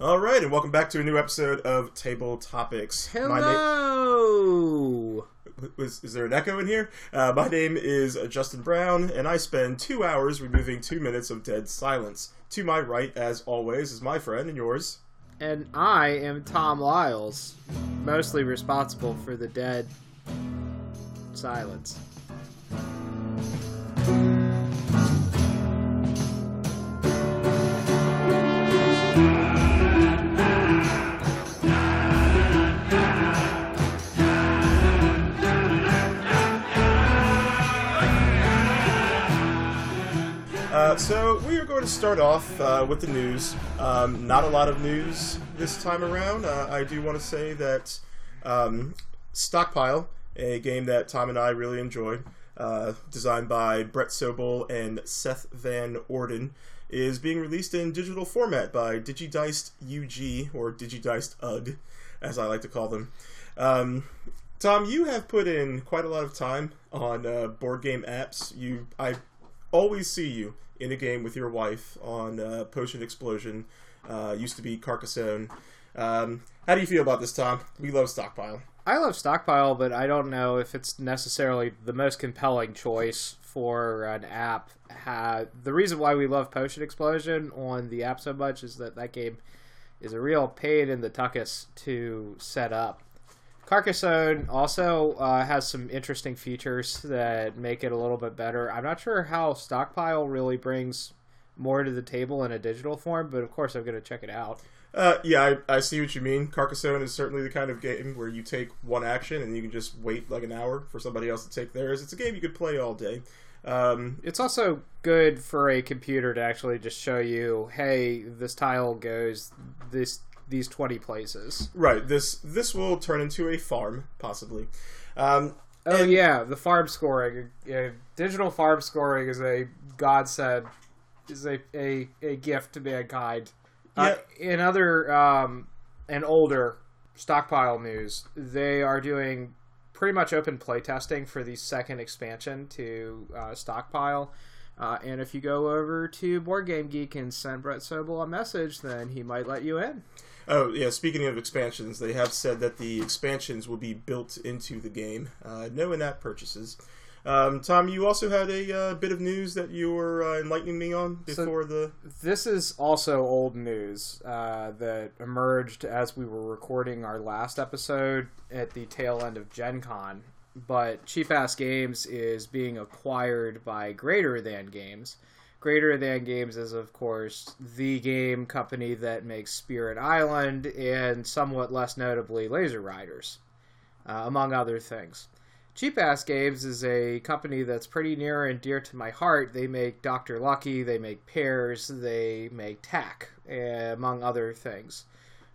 All right, and welcome back to a new episode of Table Topics. My na- Hello. was, is there an echo in here? Uh, my name is Justen Brown, and I spend two hours removing two minutes of dead silence. To my right, as always, is my friend and yours. And I am Tom Lyles, mostly responsible for the dead silence. Uh, so we are going to start off uh, with the news. Um, not a lot of news this time around. Uh, I do want to say that um, Stockpile, a game that Tom and I really enjoy, uh, designed by Brett Sobel and Seth Van Orden, is being released in digital format by Digidiced UG or Digidiced UG, as I like to call them. Um, Tom, you have put in quite a lot of time on uh, board game apps. You, I always see you in a game with your wife on uh, Potion Explosion. Uh, used to be Carcassonne. Um, how do you feel about this, Tom? We love Stockpile. I love Stockpile, but I don't know if it's necessarily the most compelling choice for an app. The reason why we love Potion Explosion on the app so much is that that game is a real pain in the tuckus to set up. Carcassonne also uh, has some interesting features that make it a little bit better. I'm not sure how Stockpile really brings more to the table in a digital form, but of course I'm going to check it out. Uh, yeah, I, I see what you mean. Carcassonne is certainly the kind of game where you take one action and you can just wait like an hour for somebody else to take theirs. It's a game you could play all day. Um, It's also good for a computer to actually just show you, hey, this tile goes this these 20 places. right. This this will turn into a farm possibly. Um, Oh And- yeah, the farm scoring. Uh, digital farm scoring is a godsend. Is a, a, a gift to mankind. Uh, in other um, and older stockpile news, they are doing pretty much open playtesting for the second expansion to uh, stockpile. Uh, and if you go over to Board Game Geek and send Brett Sobel a message, then he might let you in. Oh yeah, speaking of expansions, they have said that the expansions will be built into the game. Uh, no in-app purchases. Um, Tom, you also had a uh, bit of news that you were uh, enlightening me on before the. This is also old news uh, that emerged as we were recording our last episode at the tail end of Gen Con. But Cheapass Games is being acquired by Greater Than Games. Greater Than Games is, of course, the game company that makes Spirit Island and, somewhat less notably, Lazer Ryderz, uh, among other things. Cheapass Games is a company that's pretty near and dear to my heart. They make Dr. Lucky, they make Pairs, they make Tak, among other things.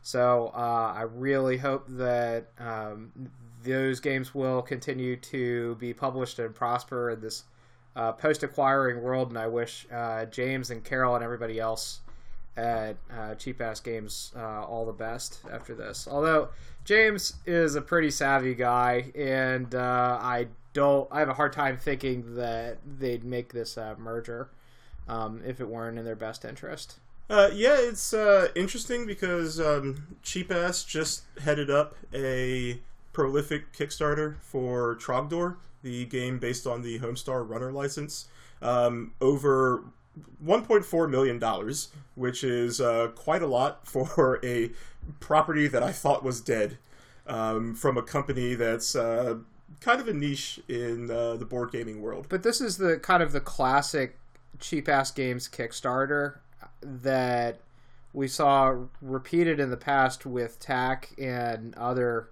So uh, I really hope that um, those games will continue to be published and prosper in this uh, post acquiring world. And I wish uh, James and Carol and everybody else at uh, Cheapass Games uh, all the best after this. Although James is a pretty savvy guy, and uh, I don't, I have a hard time thinking that they'd make this merger um, if it weren't in their best interest. Uh, yeah, it's uh, interesting because um, Cheapass just headed up a prolific Kickstarter for Trogdor, the game based on the Homestar Runner license, um, over 1.4 million dollars, which is uh, quite a lot for a property that I thought was dead um, from a company that's uh, kind of a niche in uh, the board gaming world. But this is the kind of the classic Cheapass games Kickstarter that we saw repeated in the past with Tak and other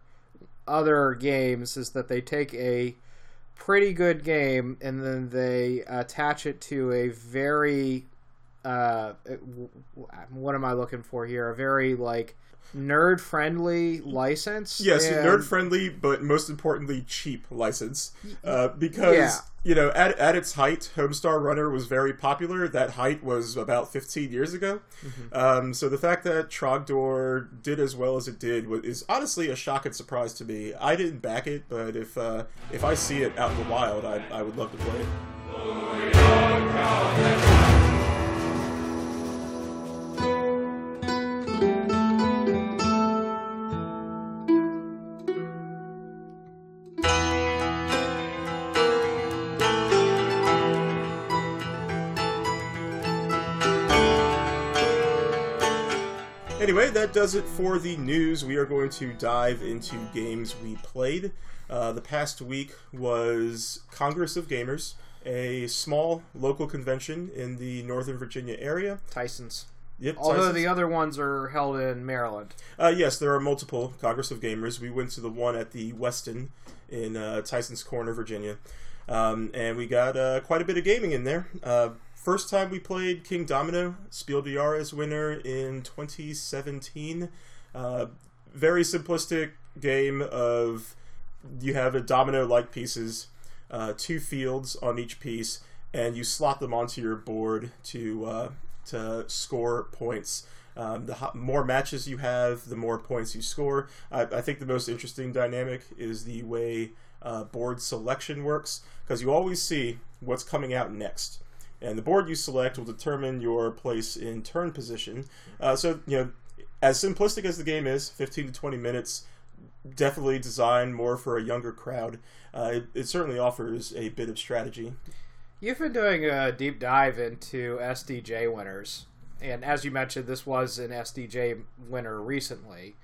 other games is that they take a pretty good game and then they attach it to a very uh what am I looking for here? A very like nerd friendly license. Yes, and- nerd friendly, but most importantly, cheap license. Uh, because Yeah. you know, at at its height, Homestar Runner was very popular. That height was about 15 years ago. Mm-hmm. Um, so the fact that Trogdor did as well as it did was, is honestly a shock and surprise to me. I didn't back it, but if uh, if I see it out in the wild, I, I would love to play it. Anyway, that does it for the news. We are going to dive into games we played. Uh, the past week was Congress of Gamers, a small local convention in the Northern Virginia area. Tyson's. Yep, Although Tyson's. the other ones are held in Maryland. Uh, yes, there are multiple Congress of Gamers. We went to the one at the Westin in uh, Tyson's Corner, Virginia, um, and we got uh, quite a bit of gaming in there. First time we played Kingdomino, Spiel des Jahres winner in 2017. Uh, very simplistic game of you have a domino-like pieces, uh, two fields on each piece, and you slot them onto your board to uh, to score points. Um, the more matches you have, the more points you score. I, I think the most interesting dynamic is the way uh, board selection works because you always see what's coming out next, and the board you select will determine your place in turn position. Uh, so you know, as simplistic as the game is, 15 to 20 minutes, definitely designed more for a younger crowd. Uh, it, it certainly offers a bit of strategy. You've been doing a deep dive into SDJ winners, and as you mentioned, this was an SDJ winner recently.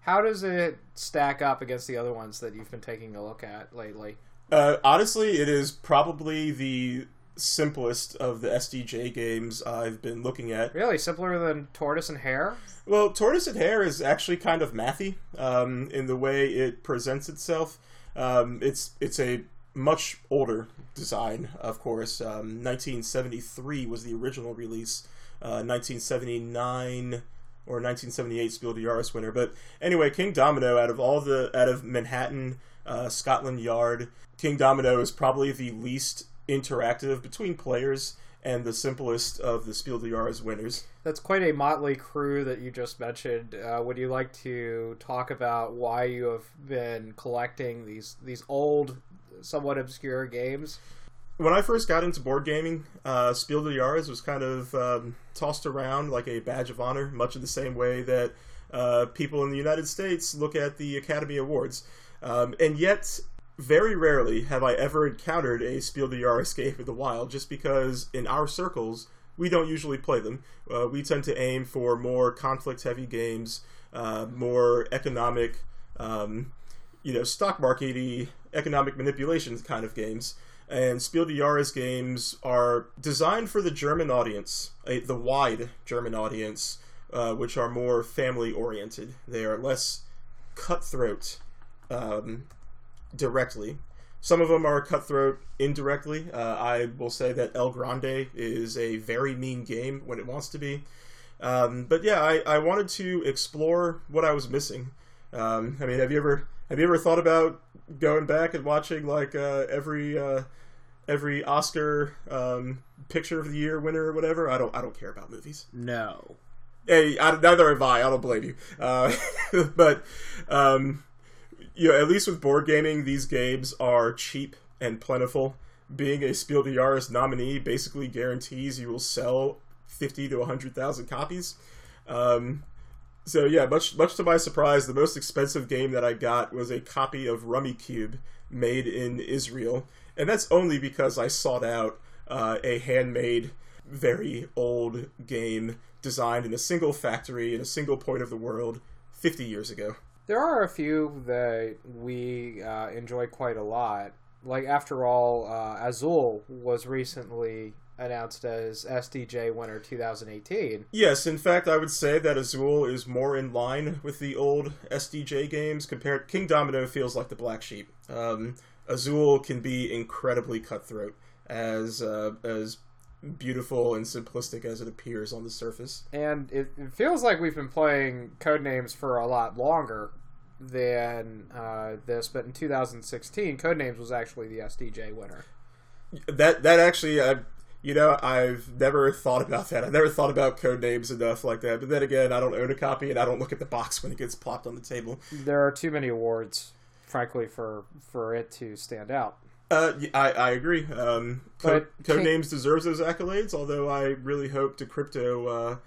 How does it stack up against the other ones that you've been taking a look at lately? Uh, honestly, it is probably the simplest of the SDJ games I've been looking at. Really simpler than Tortoise and Hare? Well, Tortoise and Hare is actually kind of mathy um, in the way it presents itself. Um, it's it's a much older design, of course. Um, 1973 was the original release. Uh, 1979 or 1978 Spiel Jahres winner. But anyway, Kingdomino out of all the out of Manhattan, uh, Scotland Yard, Kingdomino is probably the least interactive between players and the simplest of the Spiel des Jahres winners. That's quite a motley crew that you just mentioned. Uh, would you like to talk about why you have been collecting these these old, somewhat obscure games? when I first got into board gaming, uh, Spiel des Jahres was kind of um, tossed around like a badge of honor, much in the same way that uh, people in the United States look at the Academy Awards. Um, and yet, very rarely have I ever encountered a Spiel des Jahres game in the wild, just because in our circles, we don't usually play them. Uh, we tend to aim for more conflict heavy games, uh, more economic, um, you know, stock market economic manipulation kind of games and Spiel des Jahres games are designed for the German audience, the wide German audience, uh, which are more family oriented. They are less cutthroat um, directly. Some of them are cutthroat indirectly. Uh, I will say that El Grande is a very mean game when it wants to be. Um, but yeah, I, I wanted to explore what I was missing. Um, I mean, have you ever have you ever thought about going back and watching like uh, every uh, every Oscar um, picture of the year winner or whatever? I don't I don't care about movies. No. Hey, I, neither have I. I don't blame you. Uh, but um, you know, at least with board gaming, these games are cheap and plentiful. Being a Spiel des Jahres nominee basically guarantees you will sell fifty to hundred thousand copies. Um, so yeah, much much to my surprise, the most expensive game that I got was a copy of Rummikub made in Israel, and that's only because I sought out uh, a handmade, very old game designed in a single factory in a single point of the world 50 years ago. There are a few that we uh, enjoy quite a lot. Like, after all, uh, Azul was recently announced as SDJ winner 2018. Yes, in fact, I would say that Azul is more in line with the old SDJ games compared. Kingdomino feels like the black sheep. Um, Azul can be incredibly cutthroat, as uh, as beautiful and simplistic as it appears on the surface. And it, it feels like we've been playing Codenames for a lot longer than uh, this, but in 2016, Codenames was actually the SDJ winner. That that actually, uh, you know, I've never thought about that. I've never thought about code names enough like that. But then again, I don't own a copy, and I don't look at the box when it gets plopped on the table. There are too many awards, frankly, for for it to stand out. Uh, I, I agree. Um, code, But code King- names deserves those accolades. Although I really hope Decrypto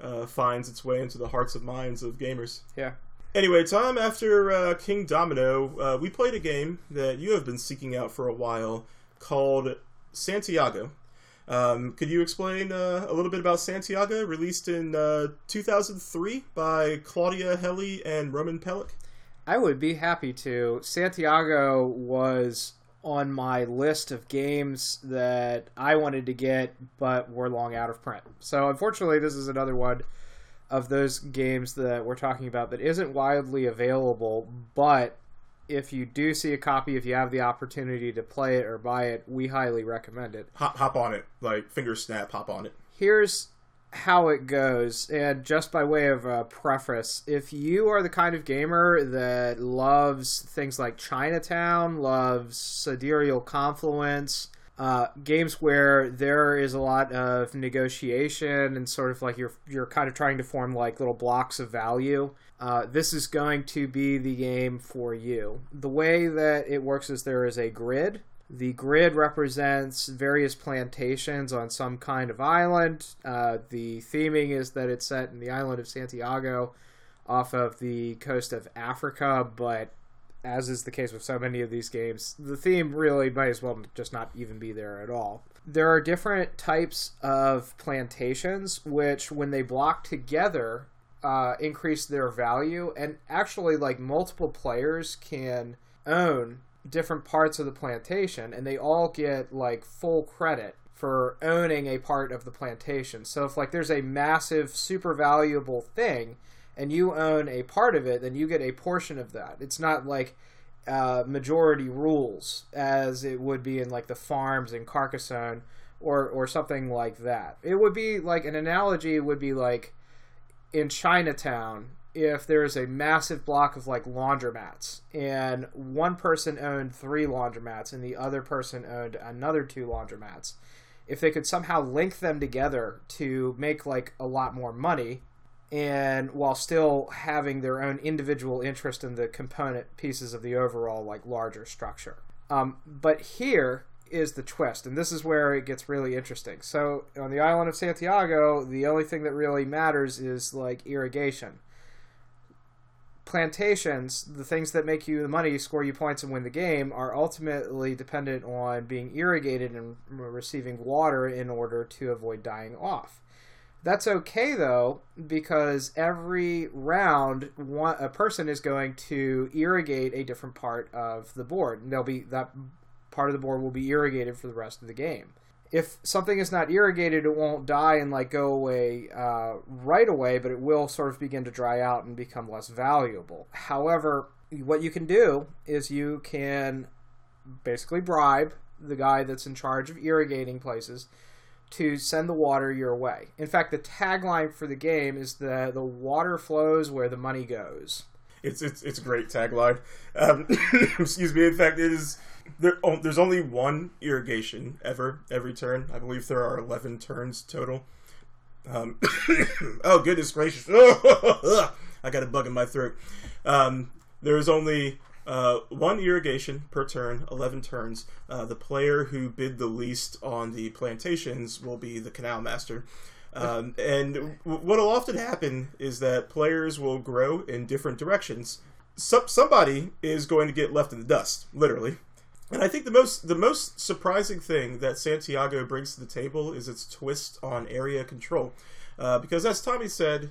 uh, uh, finds its way into the hearts and minds of gamers. Yeah. Anyway, Tom, after uh, Kingdomino, uh, we played a game that you have been seeking out for a while called Santiago. Um, could you explain uh, a little bit about Santiago, released in uh, 2003 by Claudia Hely and Roman Pelek? I would be happy to. Santiago was on my list of games that I wanted to get, but were long out of print. So unfortunately, this is another one of those games that we're talking about that isn't widely available, but if you do see a copy, if you have the opportunity to play it or buy it, we highly recommend it. Hop, hop on it, like finger snap, hop on it. Here's how it goes, and just by way of a preface, if you are the kind of gamer that loves things like Chinatown, loves Sidereal Confluence, uh, games where there is a lot of negotiation and sort of like you're you're kind of trying to form like little blocks of value. Uh, this is going to be the game for you. The way that it works is there is a grid. The grid represents various plantations on some kind of island. Uh, the theming is that it's set in the island of Santiago off of the coast of Africa, but as is the case with so many of these games, the theme really might as well just not even be there at all. There are different types of plantations, which, when they block together, uh, increase their value. And actually, like multiple players can own different parts of the plantation, and they all get like full credit for owning a part of the plantation. So if like there's a massive, super valuable thing and you own a part of it, then you get a portion of that. It's not like uh, majority rules as it would be in like the farms in Carcassonne or or something like that. It would be like an analogy would be like in Chinatown if there's a massive block of like laundromats and one person owned three laundromats and the other person owned another two laundromats if they could somehow link them together to make like a lot more money and while still having their own individual interest in the component pieces of the overall like larger structure. Um, but here is the twist, and this is where it gets really interesting. So on the island of Santiago, the only thing that really matters is like irrigation. Plantations, the things that make you the money, score you points, and win the game, are ultimately dependent on being irrigated and receiving water in order to avoid dying off. That's okay though, because every round, one, a person is going to irrigate a different part of the board. And they'll be that part of the board will be irrigated for the rest of the game. If something is not irrigated, it won't die and like go away uh, right away, but it will sort of begin to dry out and become less valuable. However, what you can do is you can basically bribe the guy that's in charge of irrigating places to send the water your way. In fact, the tagline for the game is the the water flows where the money goes. It's it's it's a great tagline. Um, excuse me. In fact, it is there. Oh, there's only one irrigation ever every turn. I believe there are eleven turns total. Um, oh goodness gracious! I got a bug in my throat. Um, there is only uh, one irrigation per turn, 11 turns. Uh, the player who bid the least on the plantations will be the canal master. Um, and what will often happen is that players will grow in different directions. So- somebody is going to get left in the dust, literally. And I think the most the most surprising thing that Santiago brings to the table is its twist on area control, uh, because as Tommy said,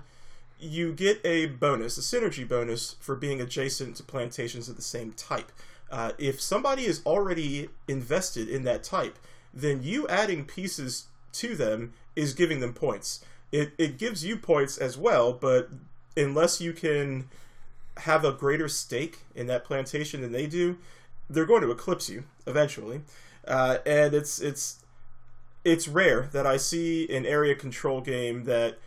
you get a bonus, a synergy bonus, for being adjacent to plantations of the same type. Uh, if somebody is already invested in that type, then you adding pieces to them is giving them points. It, it gives you points as well, but unless you can have a greater stake in that plantation than they do, they're going to eclipse you eventually. Uh, and it's it's it's rare that I see an area control game that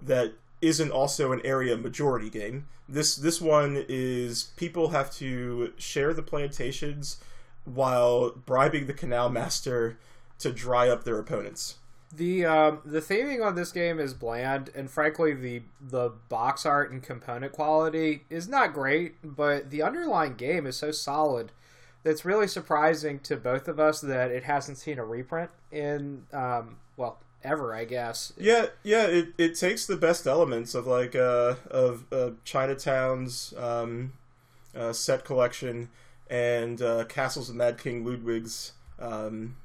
that isn't also an area majority game. This this one is people have to share the plantations while bribing the canal master to dry up their opponents. The um, the theming on this game is bland, and frankly, the the box art and component quality is not great. But the underlying game is so solid that's really surprising to both of us that it hasn't seen a reprint in um, well ever, I guess. Yeah, yeah. It, it takes the best elements of like uh, of uh, Chinatown's um, uh, set collection and uh, Castles of Mad King Ludwig's um,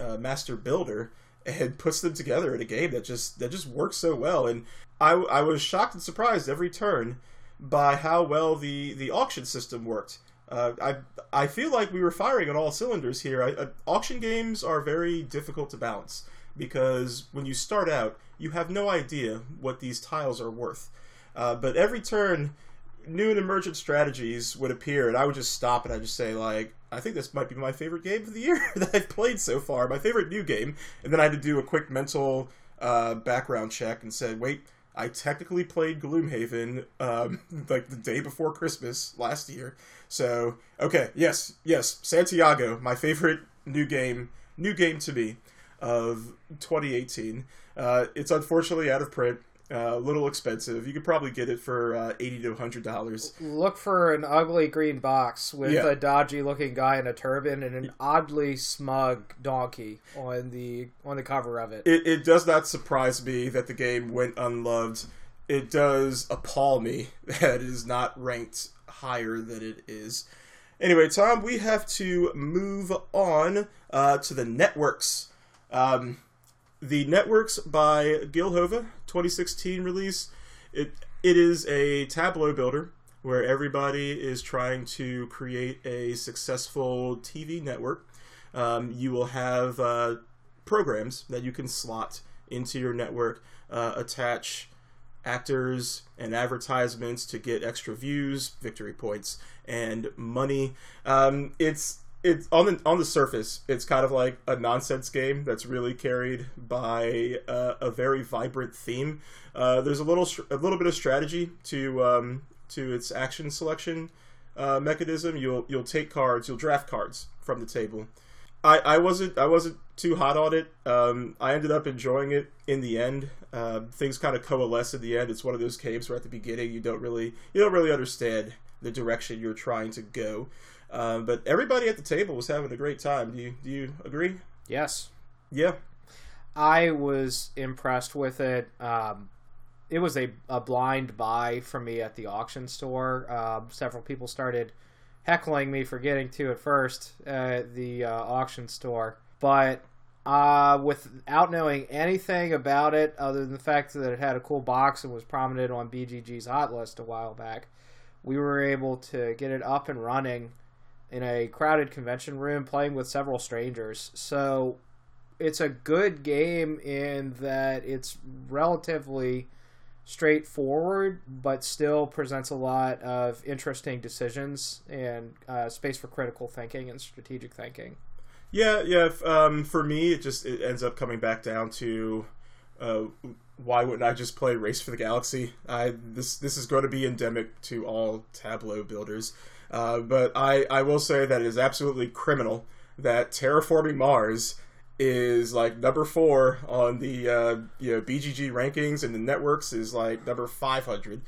uh, Master Builder and puts them together in a game that just that just works so well. And I, I was shocked and surprised every turn by how well the the auction system worked. Uh, I I feel like we were firing on all cylinders here. I, uh, auction games are very difficult to balance because when you start out, you have no idea what these tiles are worth. Uh, but every turn, new and emergent strategies would appear, and I would just stop and I just say like, I think this might be my favorite game of the year that I've played so far, my favorite new game. And then I had to do a quick mental uh, background check and said, wait, I technically played Gloomhaven um, like the day before Christmas last year. So okay, yes, yes, Santiago, my favorite new game, new game to me of 2018. Uh, it's unfortunately out of print. Uh, a little expensive. You could probably get it for uh, eighty to hundred dollars. Look for an ugly green box with Yeah. a dodgy looking guy in a turban and an oddly smug donkey on the on the cover of it. It, it does not surprise me that the game went unloved. It does appall me that it is not ranked higher than it is. Anyway, Tom, we have to move on uh, to the networks. Um, the networks by Gil Hova 2016 release. It it is a tableau builder where everybody is trying to create a successful TV network. Um, you will have uh, programs that you can slot into your network, uh, attach actors and advertisements to get extra views, victory points, and money. Um, it's it's on the on the surface, it's kind of like a nonsense game that's really carried by uh, a very vibrant theme. Uh, there's a little a little bit of strategy to um, to its action selection uh, mechanism. You'll you'll take cards, you'll draft cards from the table. I, I wasn't I wasn't too hot on it. Um, I ended up enjoying it in the end. Uh, things kind of coalesce in the end. It's one of those games where at the beginning you don't really you don't really understand the direction you're trying to go. Uh, but everybody at the table was having a great time. Do you do you agree? Yes, Yeah. I was impressed with it. Um, it was a, a blind buy for me at the auction store. Um, several people started heckling me for getting to it first at the uh, auction store, but uh, without knowing anything about it other than the fact that it had a cool box and was prominent on BGG's hot list a while back, we were able to get it up and running in a crowded convention room playing with several strangers. So it's a good game in that it's relatively straightforward, but still presents a lot of interesting decisions and uh, space for critical thinking and strategic thinking. Yeah, yeah. Um, for me, it just it ends up coming back down to uh, why wouldn't I just play Race for the Galaxy? I this this is going to be endemic to all Tableau builders. Uh, but I I will say that it is absolutely criminal that terraforming Mars is like number four on the uh, you know BGG rankings, and the networks is like number five hundred.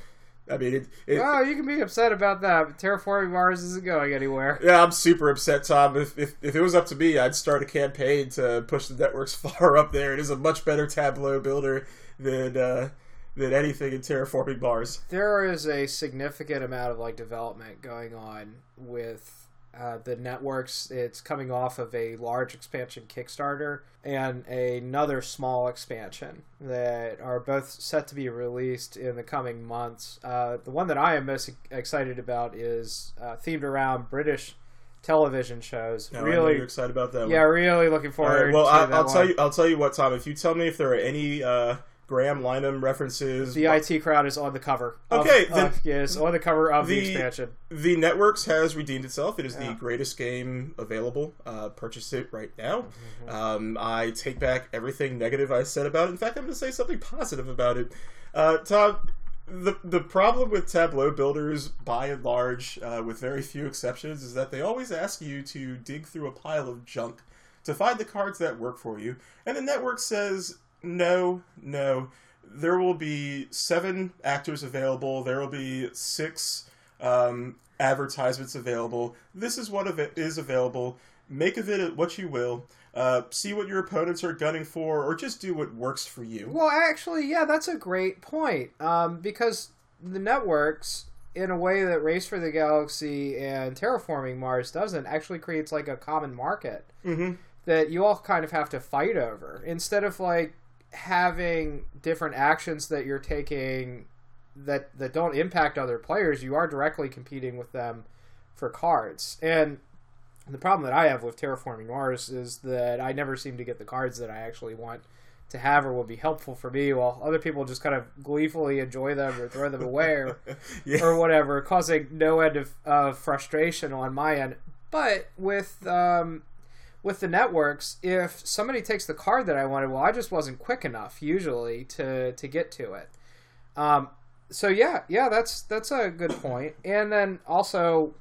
I mean, it, it, Oh, you can be upset about that. But Terraforming Mars isn't going anywhere. yeah, I'm super upset, Tom. If, if if it was up to me, I'd start a campaign to push the networks far up there. It is a much better Tableau builder than uh, than anything in terraforming Mars. There is a significant amount of like development going on with uh, the networks. It's coming off of a large expansion Kickstarter and another small expansion that are both set to be released in the coming months. Uh, the one that I am most excited about is uh, themed around British television shows. Know really, you're excited about that. yeah, one. really looking forward. right, well, to I, that I'll tell you. I'll tell you what, Tom. If you tell me if there are any uh, Graham Linehan references, The IT crowd is on the cover. Okay, of, then- yes, on the cover of the, the- expansion. the networks has redeemed itself. It is Yeah. the greatest game available. Uh, purchase it right now. Mm-hmm. Um, I take back everything negative I said about it. In fact, I'm going to say something positive about it. Uh, Tom, the the problem with Tableau builders, by and large, uh, with very few exceptions, is that they always ask you to dig through a pile of junk to find the cards that work for you, and the network says no, no. There will be seven actors available. There will be six um, advertisements available. This is what is available. Make of it what you will. Uh, see what your opponents are gunning for, or just do what works for you. Well, actually, yeah, that's a great point. Um, because the networks, in a way that Race for the Galaxy and Terraforming Mars doesn't, actually creates like a common market. hmm that you all kind of have to fight over instead of like having different actions that you're taking that that don't impact other players. You are directly competing with them for cards and. The problem that I have with terraforming Mars is that I never seem to get the cards that I actually want to have or will be helpful for me, while other people just kind of gleefully enjoy them or throw them away or, Yeah. or whatever, causing no end of, of frustration on my end. But with um, with the networks, if somebody takes the card that I wanted, well, I just wasn't quick enough usually to to get to it. Um, so yeah, yeah, that's that's a good point. And then also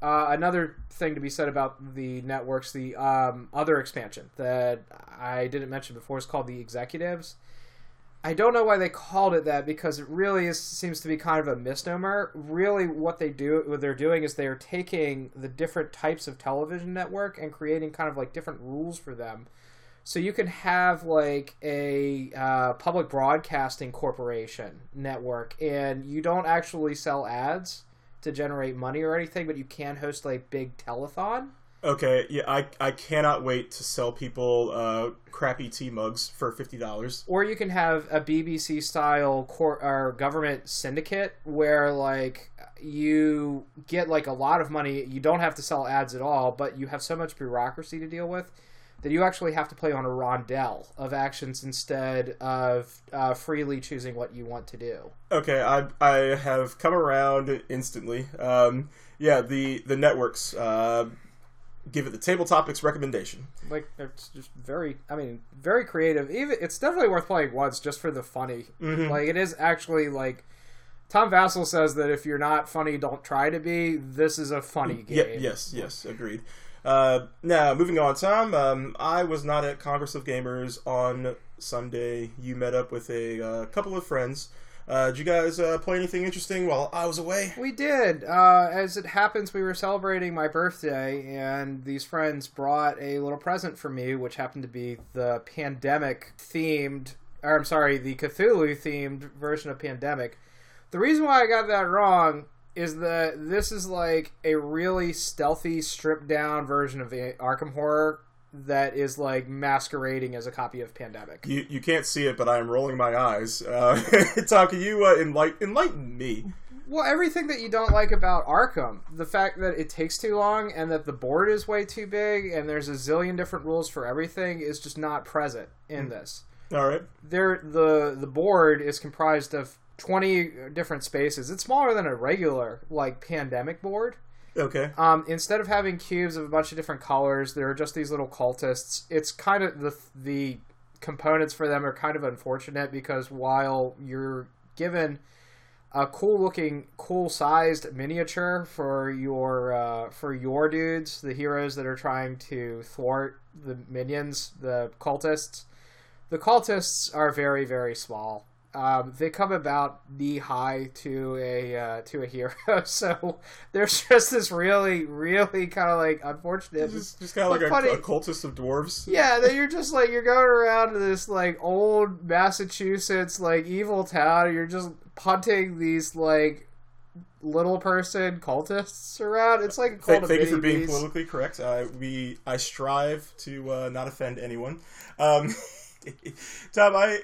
uh, another thing to be said about the networks, the um, other expansion that I didn't mention before is called the Executives. I don't know why they called it that because it really is, seems to be kind of a misnomer. Really, what they do, what they're doing is they are taking the different types of television network and creating kind of like different rules for them. So you can have like a uh, public broadcasting corporation network, and you don't actually sell ads to generate money or anything, but you can host like big telethon. Okay, yeah, I, I cannot wait to sell people uh, crappy tea mugs for fifty dollars. Or you can have a BBC style court or government syndicate where like you get like a lot of money. You don't have to sell ads at all, but you have so much bureaucracy to deal with that you actually have to play on a rondel of actions instead of uh, freely choosing what you want to do. Okay, I I have come around instantly. Um, yeah, the the networks uh, give it the table topics recommendation. Like it's just very, I mean, very creative. Even it's definitely worth playing once just for the funny. Mhm. Like it is actually like. Tom Vasel says that if you're not funny, don't try to be. This is a funny game. Ye- yes, yes, agreed. Uh, now, moving on, Tom. Um, I was not at Congress of Gamers on Sunday. You met up with a uh, couple of friends. Uh, did you guys uh, play anything interesting while I was away? We did. Uh, as it happens, we were celebrating my birthday, and these friends brought a little present for me, which happened to be the pandemic themed, or I'm sorry, the Cthulhu themed version of Pandemic. The reason why I got that wrong is that this is like a really stealthy, stripped down version of the Arkham Horror that is like masquerading as a copy of Pandemic. You you can't see it, but I am rolling my eyes. Uh, Tom, can you uh, enlighten, enlighten me? Well, everything that you don't like about Arkham, the fact that it takes too long and that the board is way too big and there's a zillion different rules for everything is just not present in this. All right. There the the board is comprised of 20 different spaces. It's smaller than a regular like pandemic board. Okay. Um, instead of having cubes of a bunch of different colors, there are just these little cultists. It's kind of the the components for them are kind of unfortunate because while you're given a cool looking, cool sized miniature for your uh, for your dudes, the heroes that are trying to thwart the minions, the cultists. The cultists are very very small. Um, they come about knee high to a uh, to a hero, so there's just this really really kind of like unfortunate. Just, just kind of like a, funny. a cultist of dwarves. Yeah, that you're just like you're going around to this like old Massachusetts like evil town. And you're just punting these like little person cultists around. It's like a cult Thank, thank you for being politically correct. Uh, we I strive to uh, not offend anyone. Um, Tom, I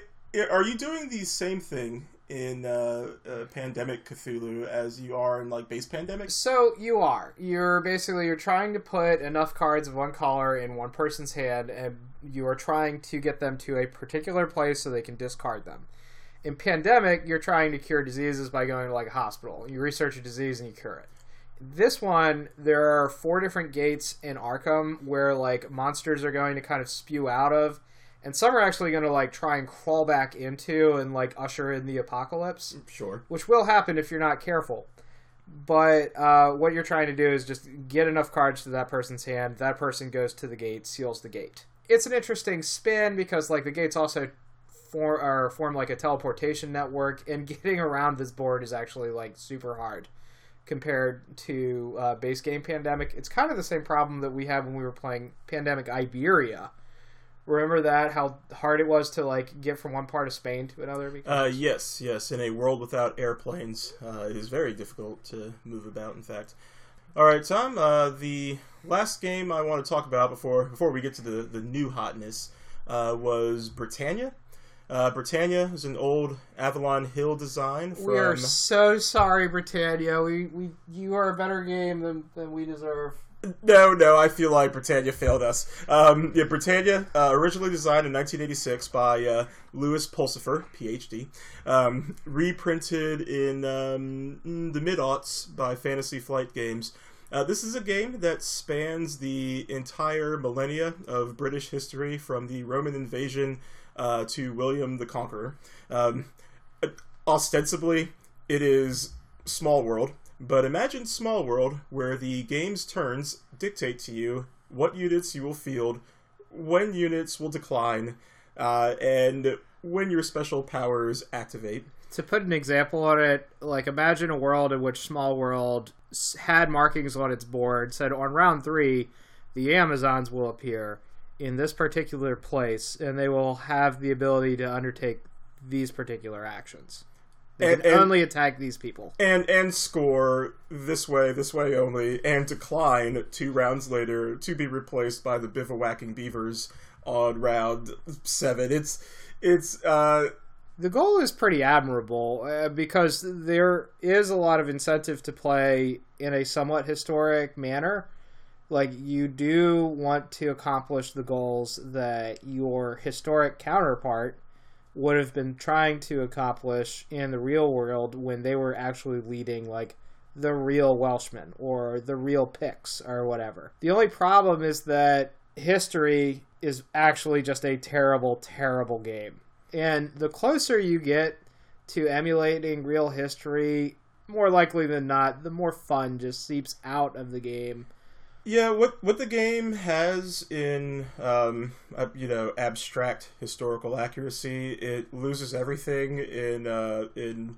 are you doing the same thing in uh, uh, Pandemic Cthulhu as you are in like base Pandemic? So you are. You're basically you're trying to put enough cards of one color in one person's hand, and you are trying to get them to a particular place so they can discard them. In pandemic, you're trying to cure diseases by going to like a hospital. You research a disease and you cure it. This one, there are four different gates in Arkham where like monsters are going to kind of spew out of, and some are actually going to like try and crawl back into and like usher in the apocalypse Sure. which will happen if you're not careful. But uh, what you're trying to do is just get enough cards to that person's hand. That person goes to the gate, seals the gate. It's an interesting spin because like the gates also form or form like a teleportation network, and getting around this board is actually like super hard compared to uh, base game Pandemic. It's kind of the same problem that we had when we were playing Pandemic Iberia. Remember that how hard it was to like get from one part of Spain to another? Because Uh, yes, yes. In a world without airplanes, uh, it is very difficult to move about. In fact, All right, Tom. Uh, the last game I want to talk about before before we get to the the new hotness uh, was Britannia. Uh, Britannia is an old Avalon Hill design from. We are so sorry, Britannia. We, we you are a better game than, than we deserve. No, no, I feel like Britannia failed us. Um, yeah, Britannia, uh, originally designed in 1986 by uh, Lewis Pulsipher, PhD, um, reprinted in um, the mid aughts by Fantasy Flight Games. Uh, this is a game that spans the entire millennia of British history from the Roman invasion uh, to William the Conqueror. Um, ostensibly, it is Small World, but imagine Small World where the game's turns dictate to you what units you will field, when units will decline, uh, and when your special powers activate. To put an example on it, like imagine a world in which Small World had markings on its board, said on round three, the Amazons will appear in this particular place, and they will have the ability to undertake these particular actions. And- and- only attack these people. and and score this way, this way only, and decline two rounds later to be replaced by the bivouacking beavers on round seven. It's it's uh The goal is pretty admirable uh, because there is a lot of incentive to play in a somewhat historic manner. Like, you do want to accomplish the goals that your historic counterpart would have been trying to accomplish in the real world when they were actually leading, like, the real Welshmen or the real Picts or whatever. The only problem is that history is actually just a terrible, terrible game. And the closer you get to emulating real history, more likely than not, the more fun just seeps out of the game. Yeah. What what the game has in um uh, you know abstract historical accuracy, it loses everything in uh in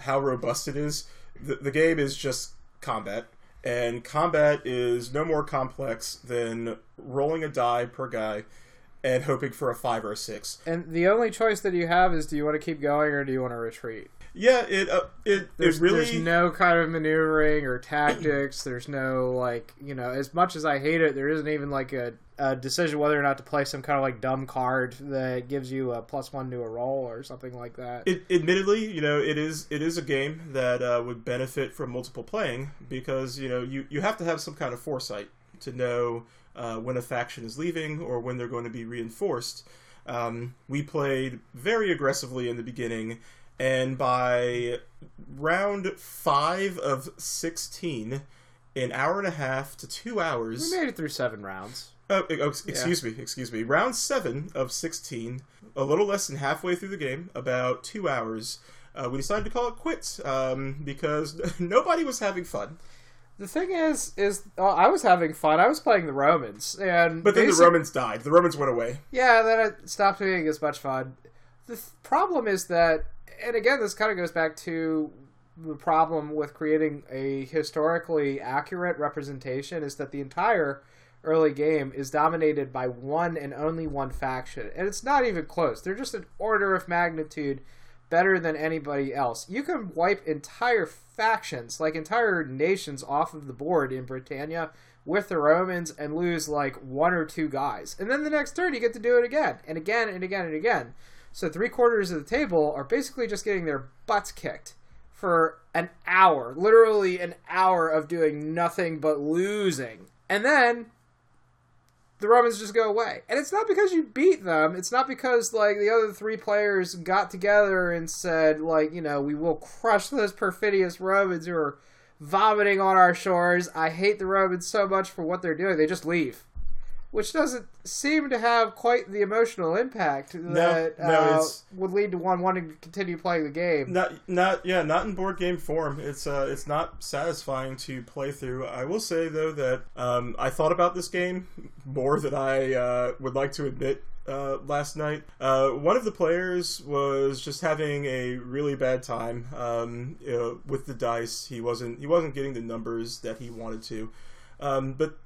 how robust it is. The, the game is just combat. And combat is no more complex than rolling a die per guy and hoping for a five or a six. And the only choice that you have is do you want to keep going or do you want to retreat? Yeah, it uh, it There's, it really there's no kind of maneuvering or tactics. There's no like you know. As much as I hate it, there isn't even like a, a decision whether or not to play some kind of like dumb card that gives you a plus one to a roll or something like that. It, admittedly, you know, it is it is a game that uh, would benefit from multiple playing because you know you, you have to have some kind of foresight to know uh, when a faction is leaving or when they're going to be reinforced. Um, we played very aggressively in the beginning, and by round five of sixteen, an hour and a half to two hours. we made it through seven rounds. Oh, oh, ex- excuse me, excuse me. Round seven of sixteen, a little less than halfway through the game, about two hours. Uh, we decided to call it quits um, because nobody was having fun. The thing is, is uh, I was having fun. I was playing the Romans, and But then the Romans died. The Romans went away. Yeah, then it stopped being as much fun. The th- problem is that, and again, this kind of goes back to the problem with creating a historically accurate representation is that the entire early game is dominated by one and only one faction, and it's not even close. They're just an order of magnitude better than anybody else. You can wipe entire factions, like entire nations, off of the board in Britannia with the Romans and lose like one or two guys. And then the next turn you get to do it again and again and again and again. So three quarters of the table are basically just getting their butts kicked for an hour, literally an hour of doing nothing but losing. And then the Romans just go away. And it's not because you beat them. It's not because like the other three players got together and said like, you know, we will crush those perfidious Romans who are vomiting on our shores. I hate the Romans so much for what they're doing. They just leave. Which doesn't seem to have quite the emotional impact that no, uh, would lead to one wanting to continue playing the game. Not, not, yeah, not in board game form. It's, uh, it's not satisfying to play through. I will say though that um, I thought about this game more than I uh, would like to admit. Uh, last night, uh, one of the players was just having a really bad time um, you know, with the dice. He wasn't he wasn't getting the numbers that he wanted to. Um, but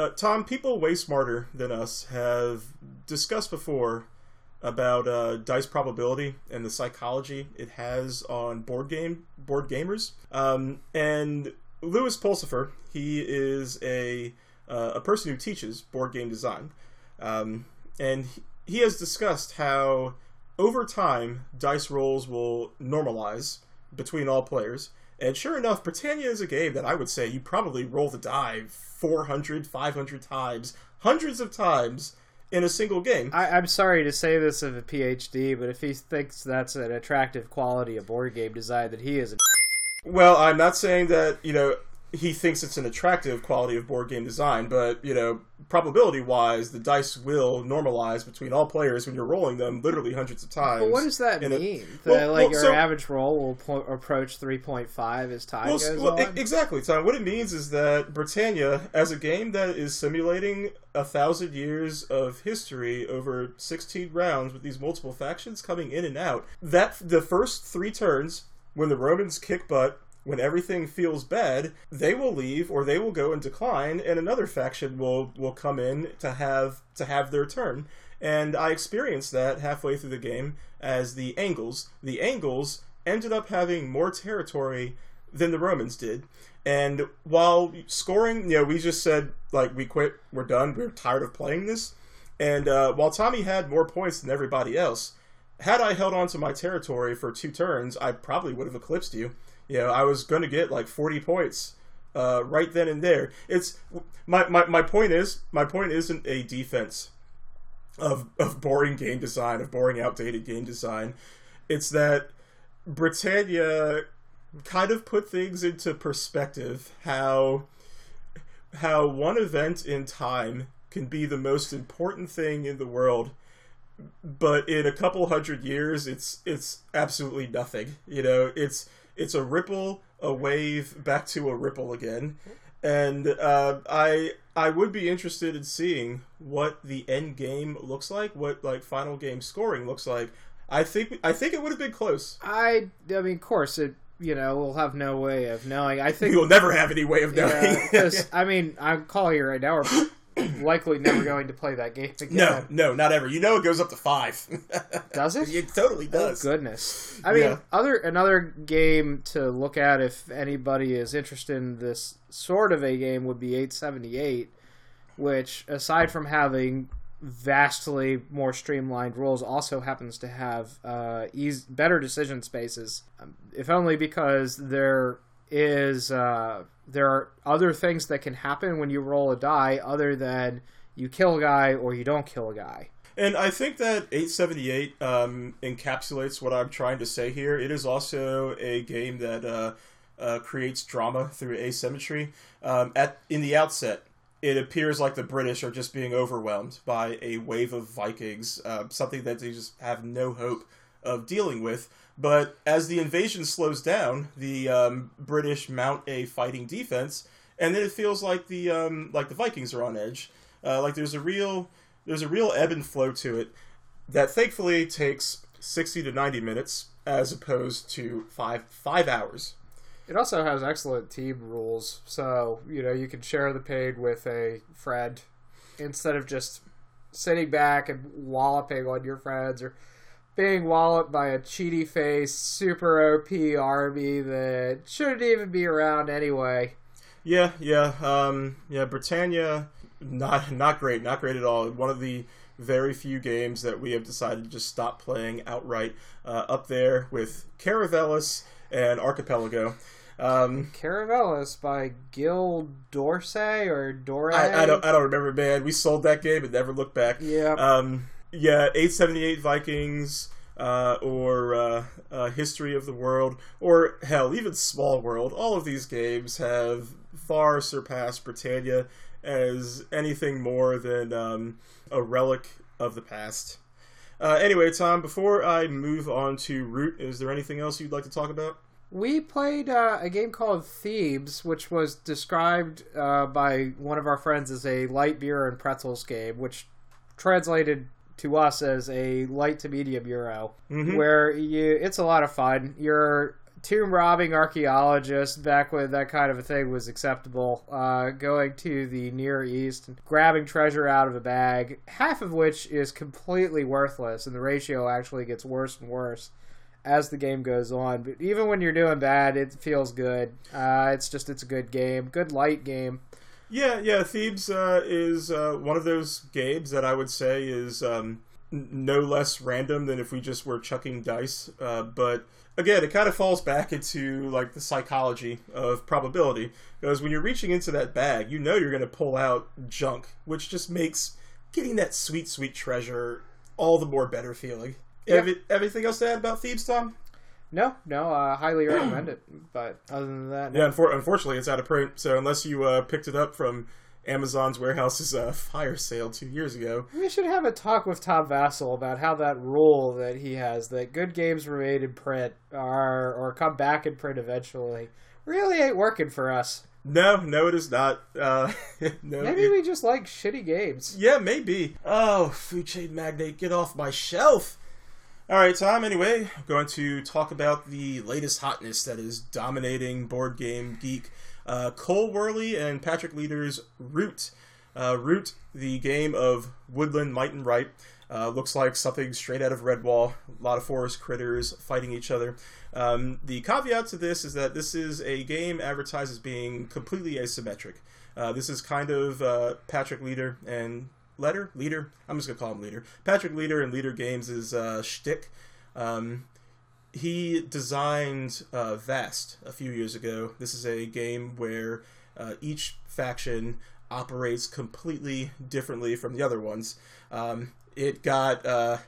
uh, Tom, people way smarter than us have discussed before about uh, dice probability and the psychology it has on board game board gamers. Um, and Lewis Pulsipher, he is a uh, a person who teaches board game design, um, and he, he has discussed how over time dice rolls will normalize between all players. And sure enough, Britannia is a game that I would say you probably roll the die 400, 500 times, hundreds of times in a single game. I, I'm sorry to say this of a PhD, but if he thinks that's an attractive quality of board game design, that he is a Well, I'm not saying that, you know, he thinks it's an attractive quality of board game design, but, you know, probability wise, the dice will normalize between all players when you're rolling them literally hundreds of times. But what does that mean? that Well, like well, your so- average roll will po- approach 3.5 as time Well, goes well, on? exactly, Tom. What it means is that Britannia, as a game that is simulating a thousand years of history over 16 rounds with these multiple factions coming in and out, that the first three turns, when the Romans kick butt, when everything feels bad, they will leave or they will go and decline, and another faction will will come in to have to have their turn. And I experienced that halfway through the game as the Angles. The Angles ended up having more territory than the Romans did. And while scoring, you know, we just said like we quit, we're done, we're tired of playing this. And uh, while Tommy had more points than everybody else, had I held on to my territory for two turns, I probably would have eclipsed you. You know, I was going to get like 40 points uh, right then and there. It's my, my my point is my point isn't a defense of of boring game design of boring outdated game design. It's that Britannia kind of put things into perspective how how one event in time can be the most important thing in the world but in a couple hundred years it's it's absolutely nothing you know it's it's a ripple a wave back to a ripple again. And uh, i i would be interested in seeing what the end game looks like what like final game scoring looks like. I think i think it would have been close. I, I mean, of course, it, you know, we'll have no way of knowing. I think we will never have any way of knowing. Yeah, I mean, I'm calling you right now. We're likely never going to play that game again. no no not ever you know it goes up to five Does it? it totally Oh, does goodness. I mean, Yeah. other another game to look at if anybody is interested in this sort of a game would be 878, which aside from having vastly more streamlined rules, also happens to have uh, eas better decision spaces. Um, if only because there is uh, there are other things that can happen when you roll a die other than you kill a guy or you don't kill a guy. And I think that 878 um, encapsulates what I'm trying to say here. It is also a game that uh, uh, creates drama through asymmetry. Um, at in the outset, it appears like the British are just being overwhelmed by a wave of Vikings, uh, something that they just have no hope of dealing with. But as the invasion slows down, the um, British mount a fighting defense, and then it feels like the um, like the Vikings are on edge. Uh, like there's a real there's a real ebb and flow to it that thankfully takes 60 to 90 minutes as opposed to five five hours. It also has excellent team rules, so you know you can share the pain with a friend instead of just sitting back and walloping on your friends or being walloped by a cheaty face super OP army that shouldn't even be around anyway. Yeah, yeah, um, yeah. Britannia, not not great, not great at all. One of the very few games that we have decided to just stop playing outright. Uh, up there with Caravelas and Archipelago. Um, Caravelas by Gil Dorsey or Dore. I, I don't I don't remember, man. We sold that game and never looked back. Yeah. Um, yeah, 878 Vikings, uh, or uh, uh, History of the World, or hell, even Small World. All of these games have far surpassed Britannia as anything more than um, a relic of the past. Uh, anyway, Tom, before I move on to Root, is there anything else you'd like to talk about? We played uh, a game called Thebes, which was described uh, by one of our friends as a light beer and pretzels game, which translated to us as a light to medium euro, Mhm. where you it's a lot of fun. You're tomb robbing archaeologist back when that kind of a thing was acceptable, uh, going to the Near East and grabbing treasure out of a bag, half of which is completely worthless, and the ratio actually gets worse and worse as the game goes on. But even when you're doing bad, it feels good. Uh, it's just it's a good game, good light game. Yeah, yeah. Thebes uh, is uh, one of those games that I would say is um, n- no less random than if we just were chucking dice. Uh, but again, it kind of falls back into like the psychology of probability because when you're reaching into that bag, you know you're going to pull out junk, which just makes getting that sweet, sweet treasure all the more better feeling. Yeah. Every, everything else to add about Thebes, Tom? No, no, uh, highly recommend it. But other than that, Yeah, unfor- unfortunately, it's out of print. So unless you uh, picked it up from Amazon's warehouse's uh, fire sale two years ago, We should have a talk with Tom Vasel about how that rule that he has that good games remain in print are or come back in print eventually really ain't working for us. no, no, it is not. Uh, no, Maybe it- we just like shitty games. yeah, maybe. Oh, food chain magnate, get off my shelf! All right, Tom. Anyway, I'm going to talk about the latest hotness that is dominating board game geek. Uh, Cole Wehrle and Patrick Leader's Root. Uh, Root, the game of Woodland Might and Right. Uh, looks like something straight out of Redwall. A lot of forest critters fighting each other. Um, the caveat to this is that this is a game advertised as being completely asymmetric. Uh, this is kind of uh, Patrick Leader and Letter Leader. I'm just gonna call him Leader. Patrick Leader and Leader Games' is uh, shtick. Um, he designed uh, Vast a few years ago. This is a game where uh, each faction operates completely differently from the other ones. Um, it got uh,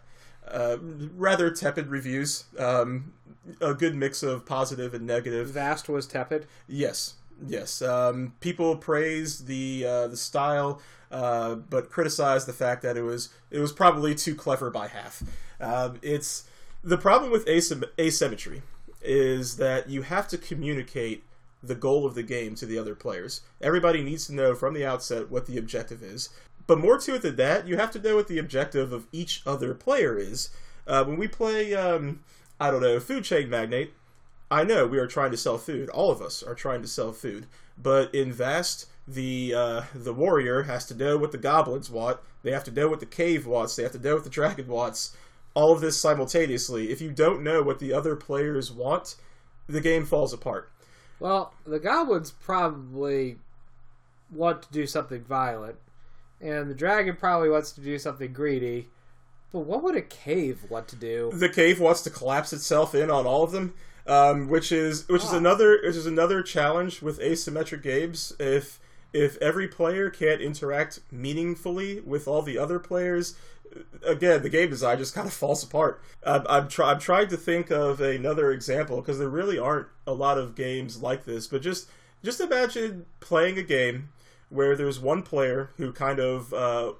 uh, rather tepid reviews, um, a good mix of positive and negative. Vast was tepid. Yes, yes. Um, people praised the uh, the style, uh, but criticized the fact that it was it was probably too clever by half. Um, it's the problem with asym- asymmetry is that you have to communicate the goal of the game to the other players. Everybody needs to know from the outset what the objective is. But more to it than that, you have to know what the objective of each other player is. Uh, when we play, um, I don't know, Food Chain Magnate, I know we are trying to sell food. All of us are trying to sell food. But in Vast, the uh, the warrior has to know what the goblins want. They have to know what the cave wants. They have to know what the dragon wants. All of this simultaneously. If you don't know what the other players want, the game falls apart. Well, the goblins probably want to do something violent, and the dragon probably wants to do something greedy. But what would a cave want to do? The cave wants to collapse itself in on all of them, um, which is which is Ah. another which is another challenge with asymmetric games. If if every player can't interact meaningfully with all the other players, again, the game design just kind of falls apart. I'm, I'm, try, I'm trying to think of another example because there really aren't a lot of games like this. But just just imagine playing a game where there's one player who kind of uh,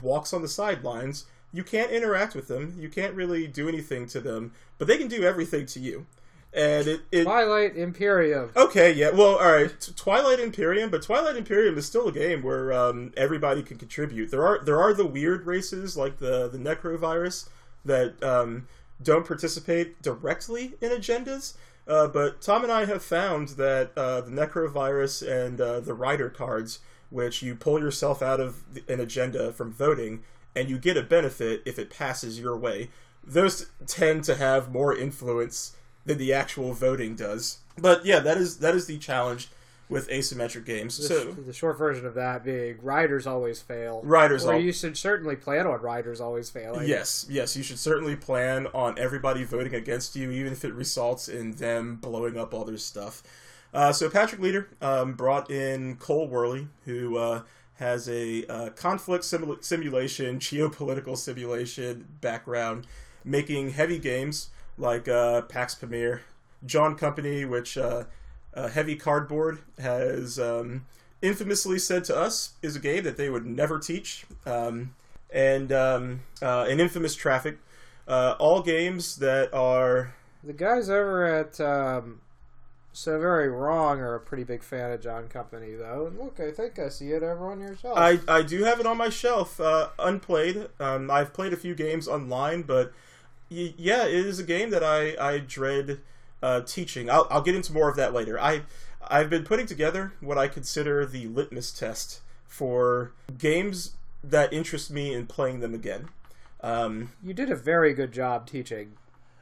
walks on the sidelines. You can't interact with them. You can't really do anything to them, but they can do everything to you. And it, it Twilight Imperium. Okay, yeah. Well, all right. Twilight Imperium, but Twilight Imperium is still a game where um, everybody can contribute. There are there are the weird races like the the Nekro Virus that um, don't participate directly in agendas. Uh, but Tom and I have found that uh, the Nekro Virus and uh, the Rider cards, which you pull yourself out of an agenda from voting, and you get a benefit if it passes your way. Those tend to have more influence than the actual voting does. But yeah, that is that is the challenge with asymmetric games. The, So the short version of that being riders always fail. Riders or al- you should certainly plan on riders always failing. yes, yes, you should certainly plan on everybody voting against you, even if it results in them blowing up all their stuff. Uh, so Patrick Leader um, brought in Cole Wehrle, who uh, has a uh, conflict simula- simulation, geopolitical simulation background, making heavy games like uh, Pax Pamir, John Company, which uh, uh, Heavy Cardboard has um, infamously said to us is a game that they would never teach, um, and um, uh, an infamous Traffic. Uh, all games that are The guys over at um, So Very Wrong are a pretty big fan of John Company, though. And look, I think I see it over on your shelf. I, I do have it on my shelf, uh, unplayed. Um, I've played a few games online, but yeah, it is a game that I, I dread uh, teaching. I'll, I'll get into more of that later. I I've been putting together what I consider the litmus test for games that interest me in playing them again. Um, you did a very good job teaching.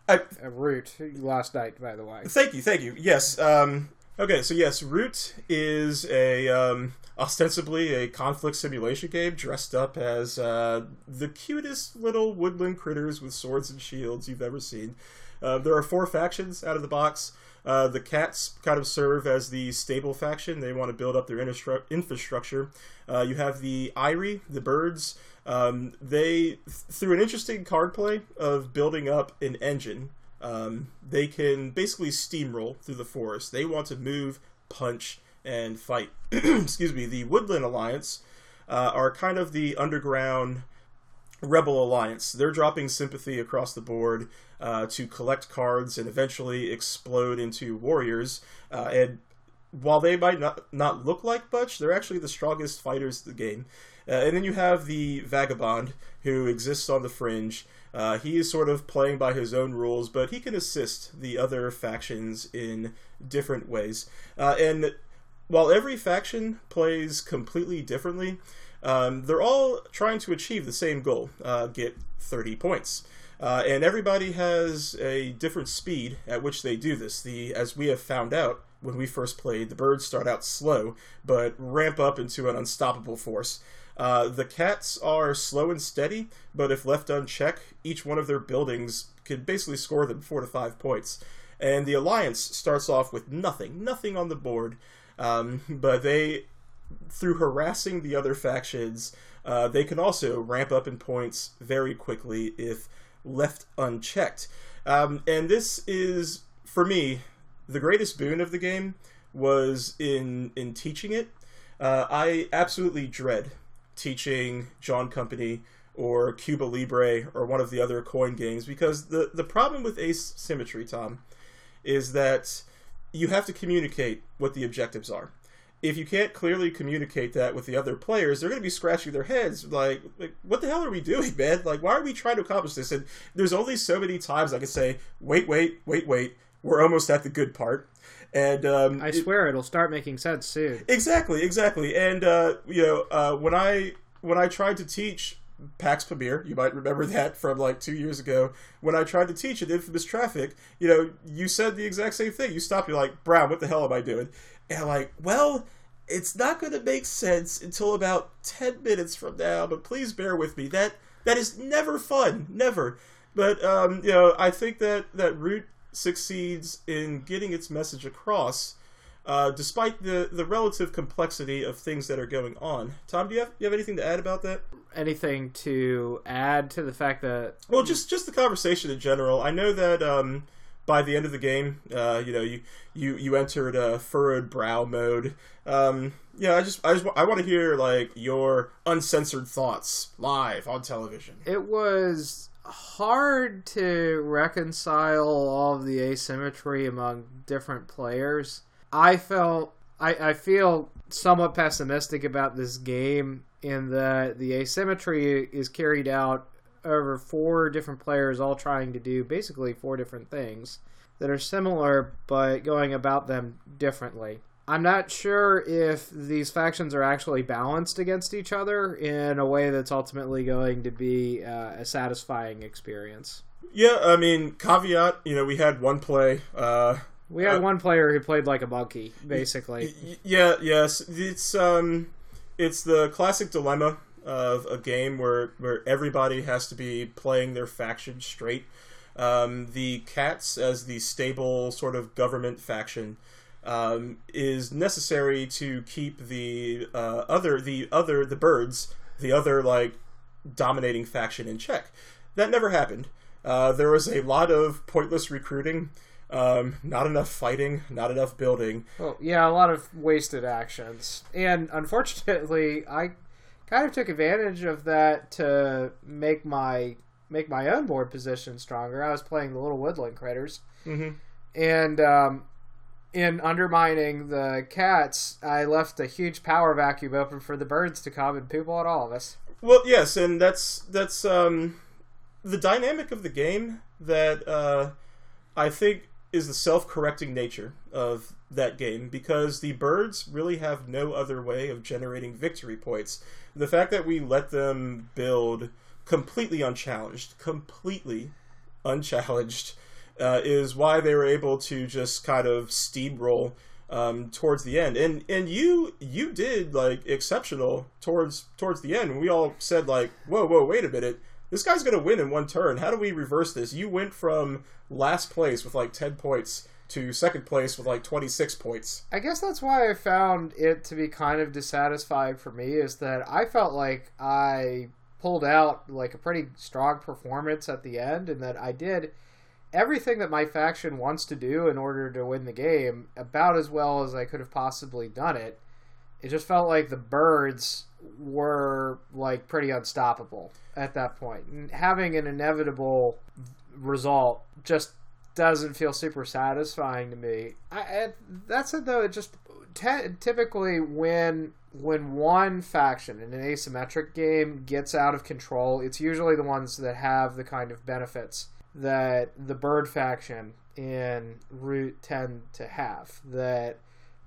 I, uh, Root last night, by the way. Thank you, thank you. Yes. Um, okay, so yes, Root is a um, ostensibly a conflict simulation game dressed up as uh, the cutest little woodland critters with swords and shields you've ever seen. Uh, there are four factions out of the box. Uh, the cats kind of serve as the stable faction. They want to build up their infra- infrastructure. Uh, you have the Eyrie, the birds. Um, they, through an interesting card play of building up an engine, um, they can basically steamroll through the forest. They want to move, punch, and fight. Excuse me. The Woodland Alliance uh, are kind of the underground Rebel Alliance. They're dropping sympathy across the board uh, to collect cards and eventually explode into warriors. Uh, and while they might not, not look like much, they're actually the strongest fighters in the game. Uh, and then you have the Vagabond, who exists on the fringe. Uh, he is sort of playing by his own rules, but he can assist the other factions in different ways. Uh, and while every faction plays completely differently, um, they're all trying to achieve the same goal uh, get 30 points. Uh, and everybody has a different speed at which they do this. The as we have found out when we first played, the birds start out slow but ramp up into an unstoppable force. Uh, the cats are slow and steady, but if left unchecked, each one of their buildings could basically score them four to five points. And the alliance starts off with nothing, nothing on the board, um, but they, through harassing the other factions, uh, they can also ramp up in points very quickly if left unchecked. Um, and this is, for me, the greatest boon of the game was in in teaching it. Uh, I absolutely dread teaching John Company or Cuba Libre or one of the other coin games because the the problem with asymmetry, Tom, is that you have to communicate what the objectives are if you can't clearly communicate that with the other players, they're going to be scratching their heads like, like, what the hell are we doing, man? Like, why are we trying to accomplish this? And there's only so many times I can say, wait, wait, wait, wait. We're almost at the good part. And um, I swear it, will start making sense soon. Exactly, exactly. And uh, you know, uh, when I when I tried to teach Pax Pamir. You might remember that from like two years ago when I tried to teach at Infamous Traffic. You know, you said the exact same thing. You stopped. You're like, Brown, what the hell am I doing? And I'm like, well, it's not going to make sense until about 10 minutes from now, but please bear with me. That that is never fun, never. But um, you know, I think that that Root succeeds in getting its message across, uh, despite the the relative complexity of things that are going on. Tom, do you have you have anything to add about that? Anything to add to the fact that? Well, just just the conversation in general. I know that. Um, by the end of the game, uh, you know, you you you entered a furrowed brow mode. Um, yeah, I just I just I want to hear like your uncensored thoughts live on television. It was hard to reconcile all of the asymmetry among different players. I felt I, I feel somewhat pessimistic about this game in that the asymmetry is carried out over four different players all trying to do basically four different things that are similar but going about them differently. I'm not sure if these factions are actually balanced against each other in a way that's ultimately going to be uh, a satisfying experience. Yeah, I mean, caveat, you know, we had one play. Uh, we had uh, one player who played like a monkey, basically. Yeah, yes. It's um it's the classic dilemma of a game where where everybody has to be playing their faction straight. Um, the cats as the stable sort of government faction um, is necessary to keep the uh, other the other the birds the other like dominating faction in check. That never happened. Uh, there was a lot of pointless recruiting. Um, not enough fighting, not enough building. Well, yeah, a lot of wasted actions. And unfortunately, I kind of took advantage of that to make my make my own board position stronger. I was playing the little woodland critters, mm-hmm. and um, in undermining the cats, I left a huge power vacuum open for the birds to come and poop on all of us. Well, yes, and that's that's um, the dynamic of the game that uh, I think is the self-correcting nature of that game because the birds really have no other way of generating victory points. The fact that we let them build completely unchallenged, completely unchallenged, uh, is why they were able to just kind of steamroll um, towards the end. And and you you did like exceptional towards towards the end. We all said like, whoa whoa wait a minute, this guy's gonna win in one turn. How do we reverse this? You went from last place with like ten points to second place with like 26 points. I guess that's why I found it to be kind of dissatisfying for me is that I felt like I pulled out like a pretty strong performance at the end and that I did everything that my faction wants to do in order to win the game about as well as I could have possibly done it. It just felt like the birds were like pretty unstoppable at that point. And having an inevitable result just doesn't feel super satisfying to me. I, I that's it though. It just typically when when one faction in an asymmetric game gets out of control, it's usually the ones that have the kind of benefits that the bird faction in Root tend to have. That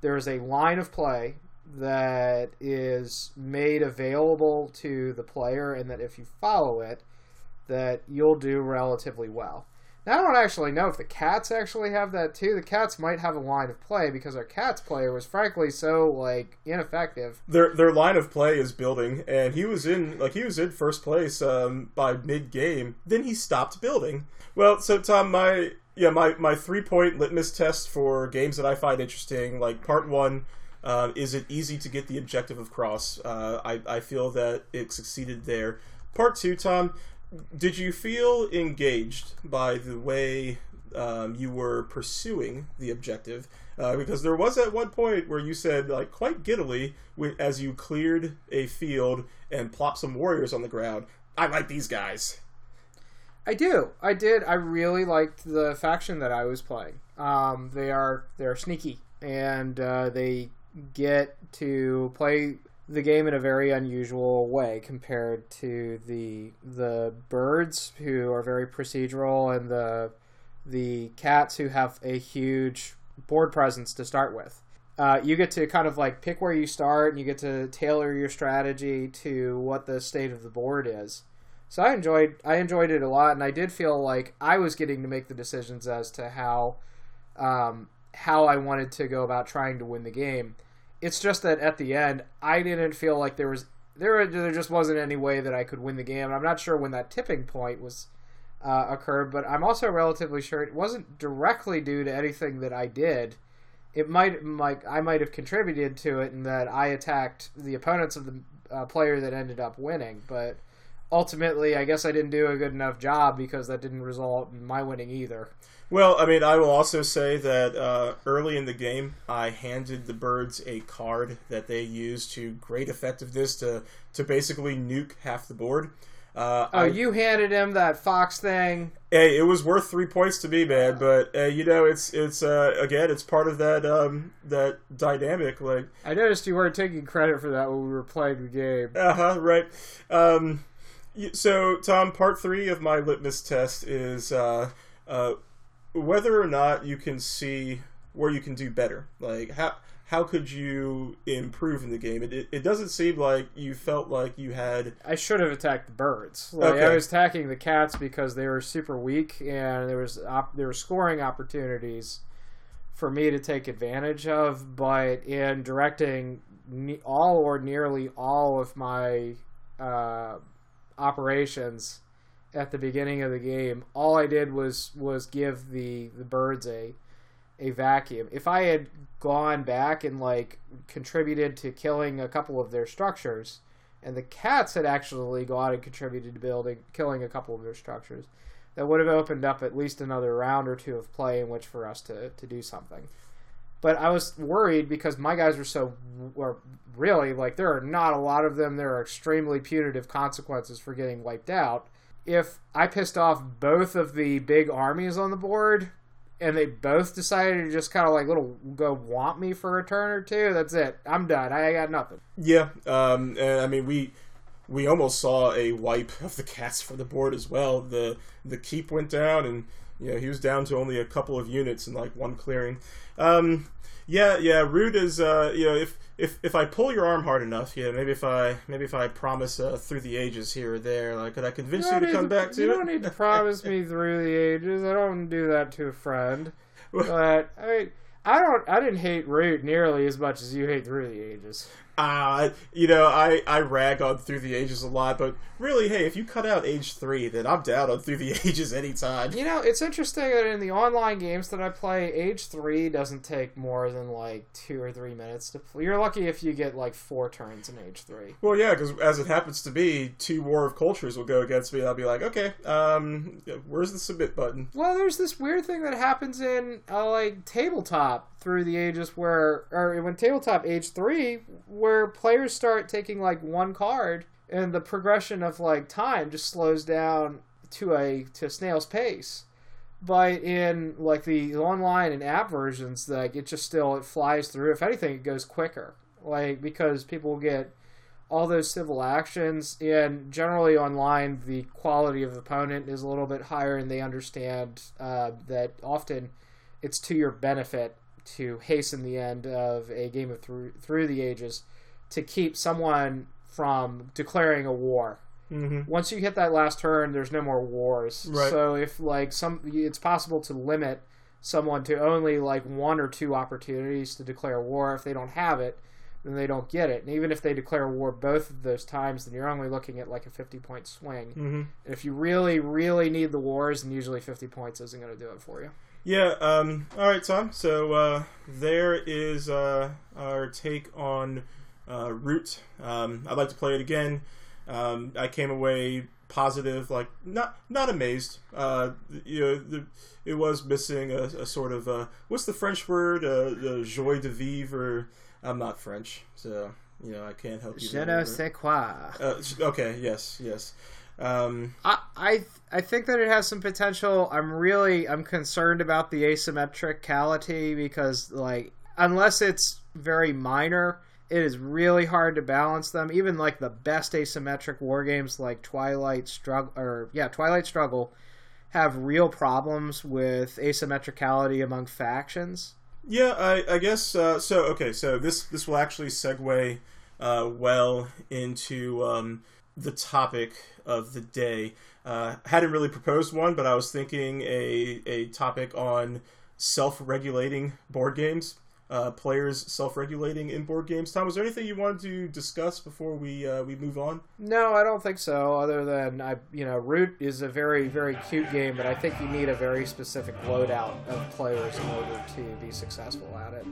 there's a line of play that is made available to the player, and that if you follow it, that you'll do relatively well. Now, I don't actually know if the cats actually have that too. The cats might have a line of play because our cats player was frankly so like ineffective. Their their line of play is building, and he was in like he was in first place um, by mid game. Then he stopped building. Well, so Tom, my yeah my my three point litmus test for games that I find interesting, like part one. Uh, is it easy to get the objective of cross? Uh, I, I feel that it succeeded there. Part two, Tom, did you feel engaged by the way um, you were pursuing the objective? Uh, because there was at one point where you said, like, quite giddily, as you cleared a field and plopped some warriors on the ground, I like these guys. I do. I did. I really liked the faction that I was playing. Um, they are they're sneaky and uh, they get to play the game in a very unusual way compared to the the birds who are very procedural and the the cats who have a huge board presence to start with. Uh, you get to kind of like pick where you start and you get to tailor your strategy to what the state of the board is. So I enjoyed I enjoyed it a lot and I did feel like I was getting to make the decisions as to how um, how I wanted to go about trying to win the game. It's just that at the end, I didn't feel like there was there there just wasn't any way that I could win the game. I'm not sure when that tipping point was uh, occurred, but I'm also relatively sure it wasn't directly due to anything that I did. It might like I might have contributed to it in that I attacked the opponents of the uh, player that ended up winning, but ultimately, I guess I didn't do a good enough job because that didn't result in my winning either. Well, I mean, I will also say that uh, early in the game, I handed the birds a card that they used to great effectiveness to to basically nuke half the board. Uh, oh, I, you handed him that fox thing. Hey, it was worth three points to me, man. But uh, you know, it's it's uh, again, it's part of that um, that dynamic. Like I noticed you weren't taking credit for that when we were playing the game. Uh huh. Right. Um, so, Tom, part three of my litmus test is uh, uh, whether or not you can see where you can do better. Like how how could you improve in the game? It, it, it doesn't seem like you felt like you had. I should have attacked the birds. Like, okay. I was attacking the cats because they were super weak and there was op- there were scoring opportunities for me to take advantage of. But in directing all or nearly all of my uh, operations at the beginning of the game, all I did was was give the the birds a a vacuum. If I had gone back and like contributed to killing a couple of their structures, and the cats had actually gone and contributed to building killing a couple of their structures, that would have opened up at least another round or two of play in which for us to, to do something. But I was worried because my guys were so were really like there are not a lot of them. There are extremely punitive consequences for getting wiped out if I pissed off both of the big armies on the board and they both decided to just kind of like little go want me for a turn or two, that's it. I'm done. I got nothing. Yeah, um, and I mean we we almost saw a wipe of the cats for the board as well. The the keep went down, and you know, he was down to only a couple of units and like one clearing. Um, yeah, yeah, Root is uh, you know if if if I pull your arm hard enough, yeah, maybe if I maybe if I promise uh, through the ages here or there, like could I convince you, don't to come back to you it? don't need to promise me through the ages. I don't do that to a friend. But I mean, I don't. I didn't hate Root nearly as much as you hate through the ages. Ah, you know, I, I rag on Through the Ages a lot, but really, hey, if you cut out age three, then I'm down on Through the Ages anytime. You know, it's interesting that in the online games that I play, age three doesn't take more than like two or three minutes to play. You're lucky if you get like four turns in age three. Well, yeah, because as it happens to be, two War of Cultures will go against me, and I'll be like, okay, um, where's the submit button? Well, there's this weird thing that happens in uh, like tabletop through the ages where, or when tabletop age three, where players start taking like one card, and the progression of like time just slows down to a to a snail's pace. But in like the online and app versions, like it just still it flies through. If anything, it goes quicker, like because people get all those civil actions and generally online the quality of the opponent is a little bit higher and they understand uh, that often it's to your benefit to hasten the end of a game of through through the ages to keep someone from declaring a war Mm-hmm. once you hit that last turn there's no more wars Right. so if like some it's possible to limit someone to only like one or two opportunities to declare war if they don't have it then they don't get it and even if they declare war both of those times then you're only looking at like a 50 point swing Mm-hmm. and if you really really need the wars then usually 50 points isn't going to do it for you Yeah. Um, all right, Tom. So uh, there is uh, our take on uh, Root. Um, I'd like to play it again. Um, I came away positive, like not not amazed. Uh, you know, the, it was missing a, a sort of uh, what's the French word? Uh, the joie de vivre. I'm not French, so you know I can't help you. Je ne sais quoi. Uh, okay. Yes. Yes. Um, I, I I think that it has some potential. I'm really I'm concerned about the asymmetricality because like unless it's very minor, it is really hard to balance them. Even like the best asymmetric war games like Twilight Struggle or yeah Twilight Struggle have real problems with asymmetricality among factions. Yeah, I, I guess uh, so. Okay, so this this will actually segue uh, well into um, the topic of the day. Uh, hadn't really proposed one, but I was thinking a a topic on self-regulating board games, uh, players self-regulating in board games. Tom, was there anything you wanted to discuss before we uh, we move on? No, I don't think so. Other than I, you know, Root is a very, very cute game, but I think you need a very specific loadout of players in order to be successful at it.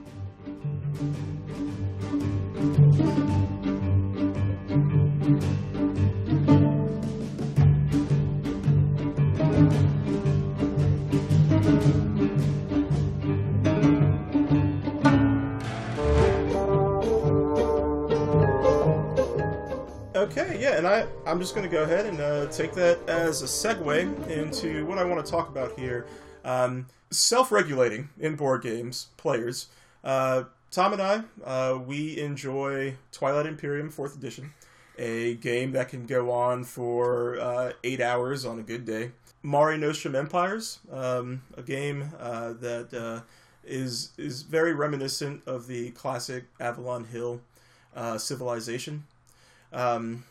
And I, I'm just going to go ahead and uh, take that as a segue into what I want to talk about here. Um, Self regulating in board games, players. Uh, Tom and I, uh, we enjoy Twilight Imperium 4th Edition, a game that can go on for uh, eight hours on a good day. Mare Nostrum Empires, um, a game uh, that uh, is is very reminiscent of the classic Avalon Hill uh, civilization. Um,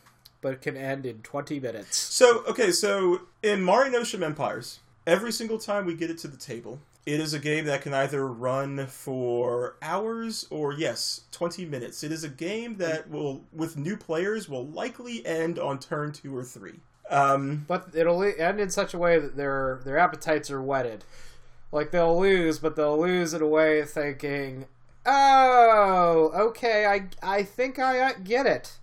But can end in 20 minutes. so okay, so in Mare Nostrum Empires, every single time we get it to the table, it is a game that can either run for hours or yes, twenty minutes. It is a game that will, with new players, will likely end on turn two or three. Um, But it'll end in such a way that their their appetites are whetted. Like they'll lose, but they'll lose in a way of thinking, "Oh, okay, I I think I get it."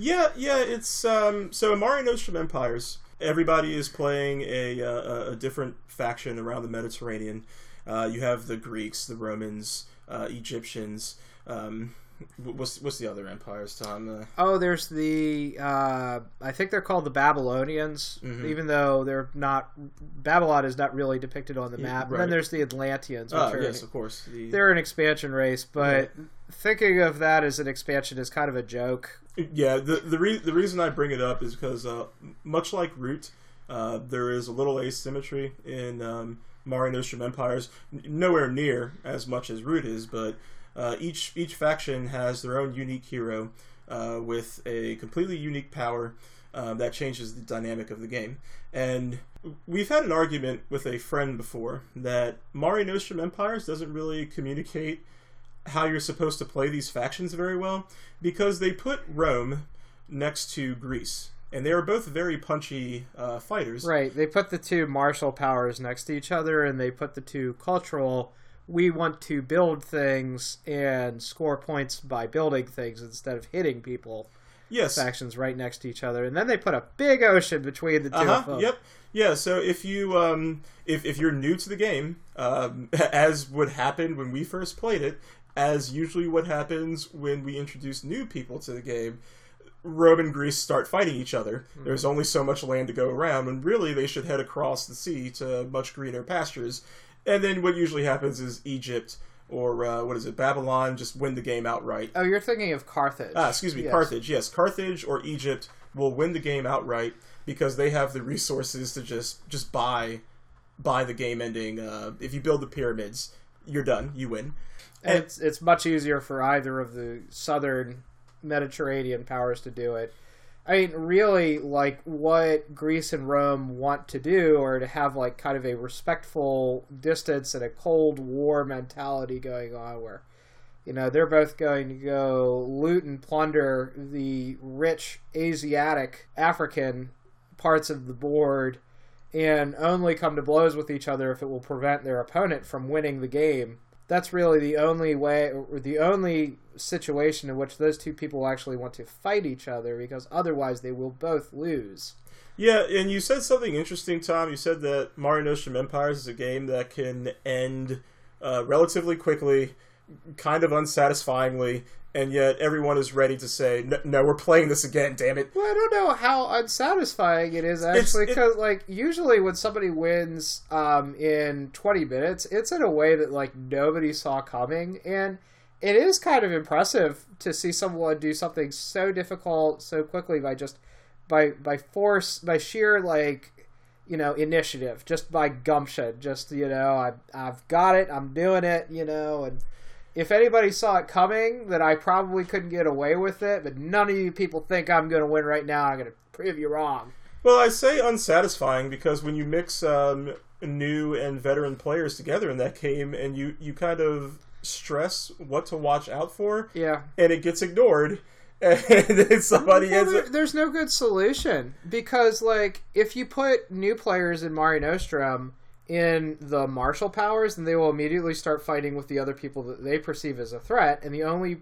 Yeah, yeah, it's um so in Mare Nostrum Empires, everybody is playing a uh, a different faction around the Mediterranean. Uh, you have the Greeks, the Romans, uh, Egyptians. Um, what's what's the other empires, Tom? Uh, Oh, there's the uh, I think they're called the Babylonians, Mhm. even though they're not. Babylon is not really depicted on the map. And right. then there's the Atlanteans, which oh are yes, of course. The, they're an expansion race, but thinking of that as an expansion is kind of a joke. yeah, the the, re- the reason I bring it up is because uh, much like Root, Uh, there is a little asymmetry in um, Mare Nostrum Empires, N- nowhere near as much as Root is, but uh, each each faction has their own unique hero uh, with a completely unique power uh, that changes the dynamic of the game. And we've had an argument with a friend before that Mare Nostrum Empires doesn't really communicate how you're supposed to play these factions very well because they put Rome next to Greece. And they are both very punchy uh, fighters. Right. They put the two martial powers next to each other, and they put the two cultural. We want to build things and score points by building things instead of hitting people. Yes. Factions right next to each other, and then they put a big ocean between the 2 Uh-huh. of them. Yep. Yeah. So if you um, if if you're new to the game, um, as would happen when we first played it, as usually what happens when we introduce new people to the game, Rome and Greece start fighting each other. There's only so much land to go around, and really they should head across the sea to much greener pastures. And then what usually happens is Egypt or uh, what is it, Babylon, just win the game outright. Oh, you're thinking of Carthage. Ah, excuse me, Yes. Carthage. Yes, Carthage or Egypt will win the game outright because they have the resources to just just buy buy the game ending. Uh, if you build the pyramids, you're done. You win. And it's it's much easier for either of the southern Mediterranean powers to do it. I mean, really, like what Greece and Rome want to do, or to have like kind of a respectful distance and a Cold War mentality going on, where you know they're both going to go loot and plunder the rich Asiatic African parts of the board, and only come to blows with each other if it will prevent their opponent from winning the game that's really the only way or the only situation in which those two people actually want to fight each other because otherwise they will both lose Yeah, and you said something interesting, Tom. You said that Mare Nostrum Empires is a game that can end uh, relatively quickly, kind of unsatisfyingly, and yet everyone is ready to say, "No, no we're playing this again. Damn it!" well i don't know how unsatisfying it is actually it- because like usually when somebody wins um, in 20 minutes it's in a way that like nobody saw coming and it is kind of impressive to see someone do something so difficult so quickly by just by by force by sheer like you know initiative just by gumption just you know I, i've got it i'm doing it you know and if anybody saw it coming then i probably couldn't get away with it but none of you people think i'm going to win right now i'm going to prove you wrong Well, I say unsatisfying because when you mix um, new and veteran players together in that game, and you you kind of stress what to watch out for, yeah and it gets ignored, and then somebody Well, ends there- up. there's no good solution because, like, if you put new players in Mare Nostrum in the martial powers, then they will immediately start fighting with the other people that they perceive as a threat. And the only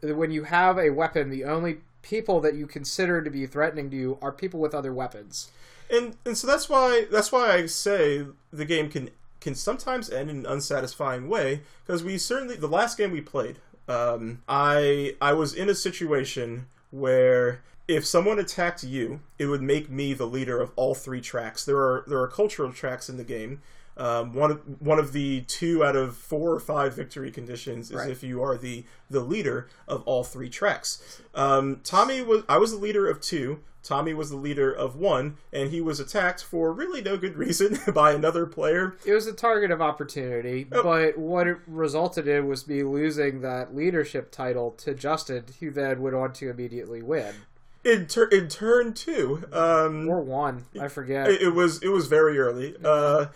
when you have a weapon, the only people that you consider to be threatening to you are people with other weapons. and and so that's why that's why I say the game can can sometimes end in an unsatisfying way because we certainly the last game we played um, I I was in a situation where if someone attacked you it would make me the leader of all three tracks there are there are cultural tracks in the game um, one of one of the two out of four or five victory conditions is Right. if you are the the leader of all three tracks. Um, Tommy was I was the leader of two. Tommy was the leader of one, and he was attacked for really no good reason by another player. It was a target of opportunity, but what it resulted in was me losing that leadership title to Justin, who then went on to immediately win. In, tur- in turn two, um, Or one, I forget. it, it was it was very early, uh,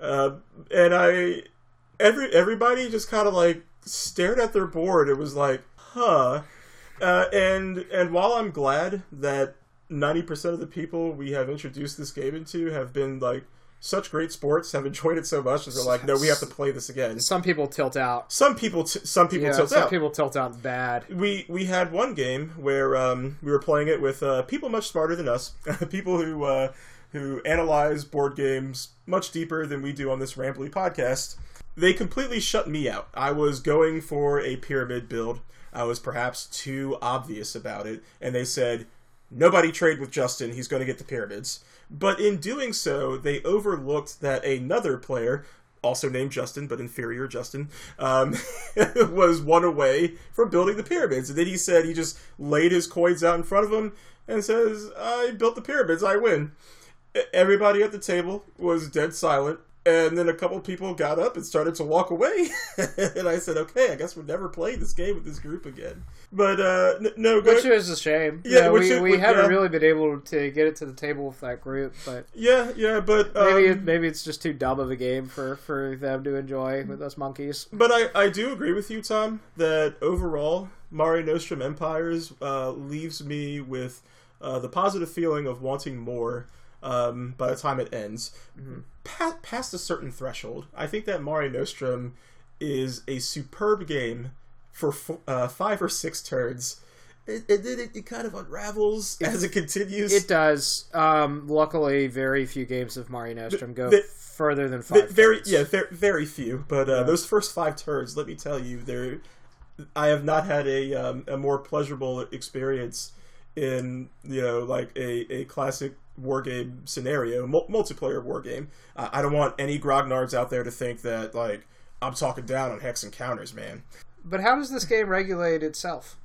uh, and I every everybody just kind of like stared at their board. It was like, huh. Uh, and and while I'm glad that 90% of the people we have introduced this game into have been like such great sports, have enjoyed it so much that they're like, no, we have to play this again. Some people tilt out. Some people, t- some people Yeah, tilt some out. Some people tilt out bad. we we had one game where um, we were playing it with uh, people much smarter than us, people who uh, who analyze board games much deeper than we do on this Rambly podcast. They completely shut me out. I was going for a pyramid build. I was perhaps too obvious about it, and they said, "Nobody trade with Justen. He's going to get the pyramids." But in doing so, they overlooked that another player also named Justin, but inferior Justin, um, was one away from building the pyramids. And then he said he just laid his coins out in front of him and says, I built the pyramids, I win. everybody at the table was dead silent. And then a couple people got up and started to walk away. and I said, okay, I guess we're never playing this game with this group again. But uh, n- no, go Which is a shame. Yeah, Yeah, we, is- we which- haven't yeah. really been able to get it to the table with that group, but yeah, yeah, but um, maybe it, maybe it's just too dumb of a game for, for them to enjoy with us monkeys. But I, I do agree with you, Tom, that overall, Mare Nostrum Empires uh, leaves me with uh, the positive feeling of wanting more um, by the time it ends. Pa- past a certain threshold, I think that Mare Nostrum is a superb game for f- uh, five or six turns. And and then it, it kind of unravels as it continues. It does. Um, luckily, very few games of Mare Nostrum go the- further than Ve- five. very turns. yeah very, very few but uh, those first five turns let me tell you they're i have not had a um, a more pleasurable experience in you know like a, a classic war game scenario mul- multiplayer war game uh, i don't want any grognards out there to think that like i'm talking down on hex and counters man But how does this game regulate itself?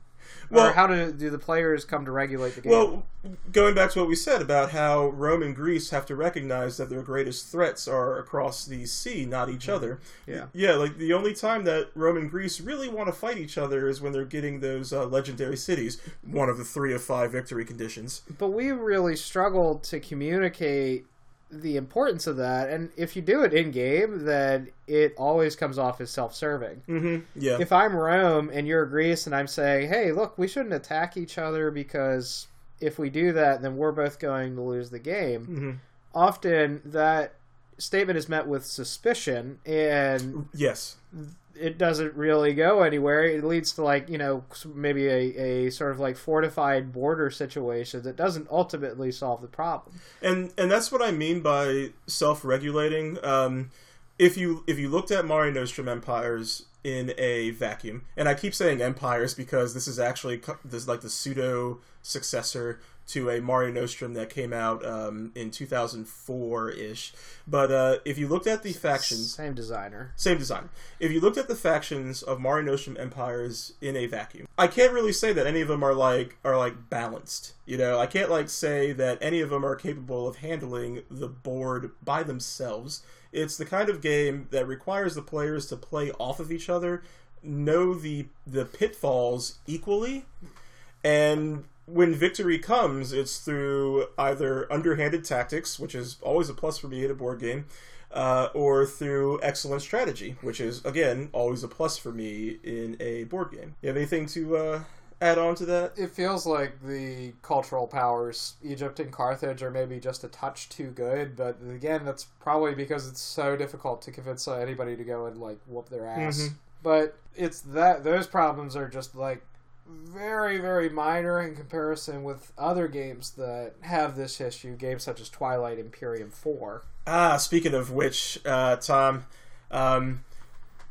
Well- or how do do the players come to regulate the game? Well, going back to what we said about how Rome and Greece have to recognize that their greatest threats are across the sea, not each other. Yeah. Yeah, like the only time that Rome and Greece really want to fight each other is when they're getting those uh, legendary cities, one of the three of five victory conditions. but we really struggled to communicate the importance of that. And if you do it in game, then it always comes off as self-serving. Mm-hmm. Yeah. If I'm Rome and you're Greece, and I'm saying, "Hey, look, we shouldn't attack each other because if we do that, then we're both going to lose the game." Mhm. Often that statement is met with suspicion, and Yes. It doesn't really go anywhere. It leads to like you know maybe a, a sort of like fortified border situation that doesn't ultimately solve the problem. and and that's what I mean by self-regulating. Um, if you if you looked at Mare Nostrum empires in a vacuum, and I keep saying empires because this is actually this is like the pseudo successor to a Mare Nostrum that came out um, in 2004 ish. But uh, if you looked at the factions, Same designer. same design. If you looked at the factions of Mare Nostrum empires in a vacuum, I can't really say that any of them are like are like balanced. You know, I can't like say that any of them are capable of handling the board by themselves. It's the kind of game that requires the players to play off of each other, know the the pitfalls equally, and when victory comes, it's through either underhanded tactics, which is always a plus for me in a board game, uh, or through excellent strategy, which is again always a plus for me in a board game. You have anything to uh, add on to that? It feels like the cultural powers, Egypt and Carthage, are maybe just a touch too good. But again, that's probably because it's so difficult to convince anybody to go and like whoop their ass. Mhm. But it's that those problems are just like very very minor in comparison with other games that have this issue. Games such as Twilight Imperium Four. Ah, speaking of which, uh, Tom, um,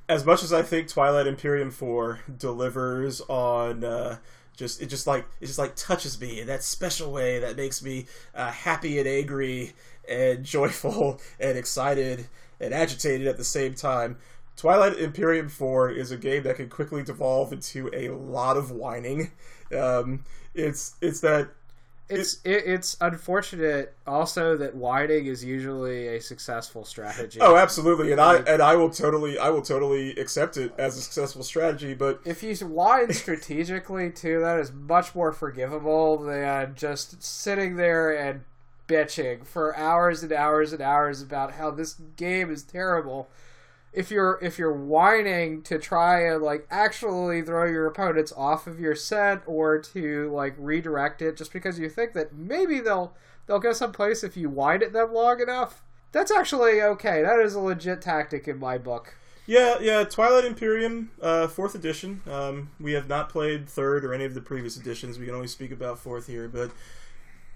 as much as I think Twilight Imperium Four delivers on. Uh, just it just like it just like touches me in that special way that makes me uh, happy and angry and joyful and excited and agitated at the same time. Twilight Imperium 4 is a game that can quickly devolve into a lot of whining. Um, it's it's that It's it, it's unfortunate also that whining is usually a successful strategy. oh absolutely and I and I will totally I will totally accept it as a successful strategy but if you whine strategically too, that is much more forgivable than just sitting there and bitching for hours and hours and hours about how this game is terrible. If you're if you're whining to try and like actually throw your opponents off of your set or to like redirect it just because you think that maybe they'll they'll go someplace if you whine at them long enough, that's actually okay. That is a legit tactic in my book. Yeah, yeah, Twilight Imperium, uh, fourth edition. Um, we have not played third or any of the previous editions. We can only speak about fourth here, but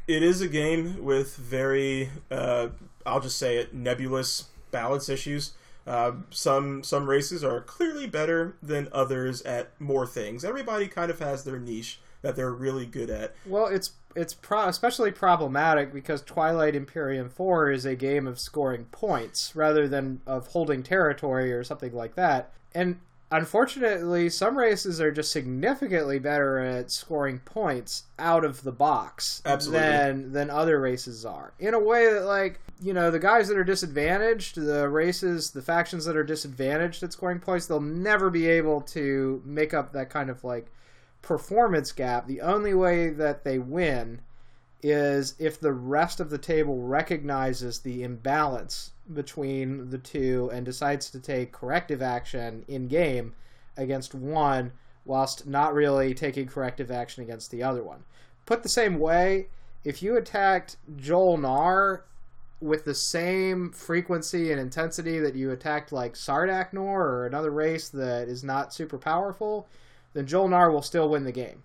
it is a game with very, uh, I'll just say it, nebulous balance issues. Uh, some some races are clearly better than others at more things. Everybody kind of has their niche that they're really good at. Well, it's it's pro- especially problematic because Twilight Imperium 4 is a game of scoring points rather than of holding territory or something like that. And unfortunately, some races are just significantly better at scoring points out of the box Absolutely. than than other races are. In a way that, like, you know, the guys that are disadvantaged, the races, the factions that are disadvantaged at scoring points, they'll never be able to make up that kind of like performance gap. The only way that they win is if the rest of the table recognizes the imbalance between the two and decides to take corrective action in game against one whilst not really taking corrective action against the other one. Put the same way, if you attacked Jol-Nar with the same frequency and intensity that you attacked like Sardakk N'orr or another race that is not super powerful, then Jol-Nar will still win the game.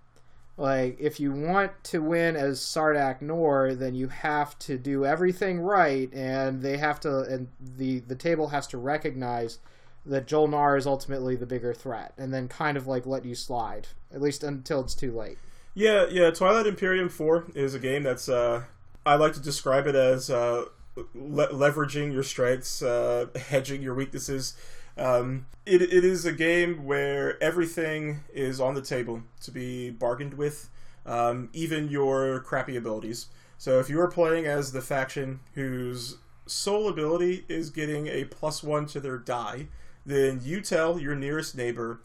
Like, if you want to win as Sardakk N'orr, then you have to do everything right, and they have to, and the the table has to recognize that Jol-Nar is ultimately the bigger threat, and then kind of like let you slide, at least until it's too late. Yeah, yeah. Twilight Imperium Four is a game that's uh, I like to describe it as uh, le- leveraging your strengths, uh, hedging your weaknesses. Um, it, it is a game where everything is on the table to be bargained with, um, even your crappy abilities. So if you are playing as the faction whose sole ability is getting a plus one to their die, then you tell your nearest neighbor,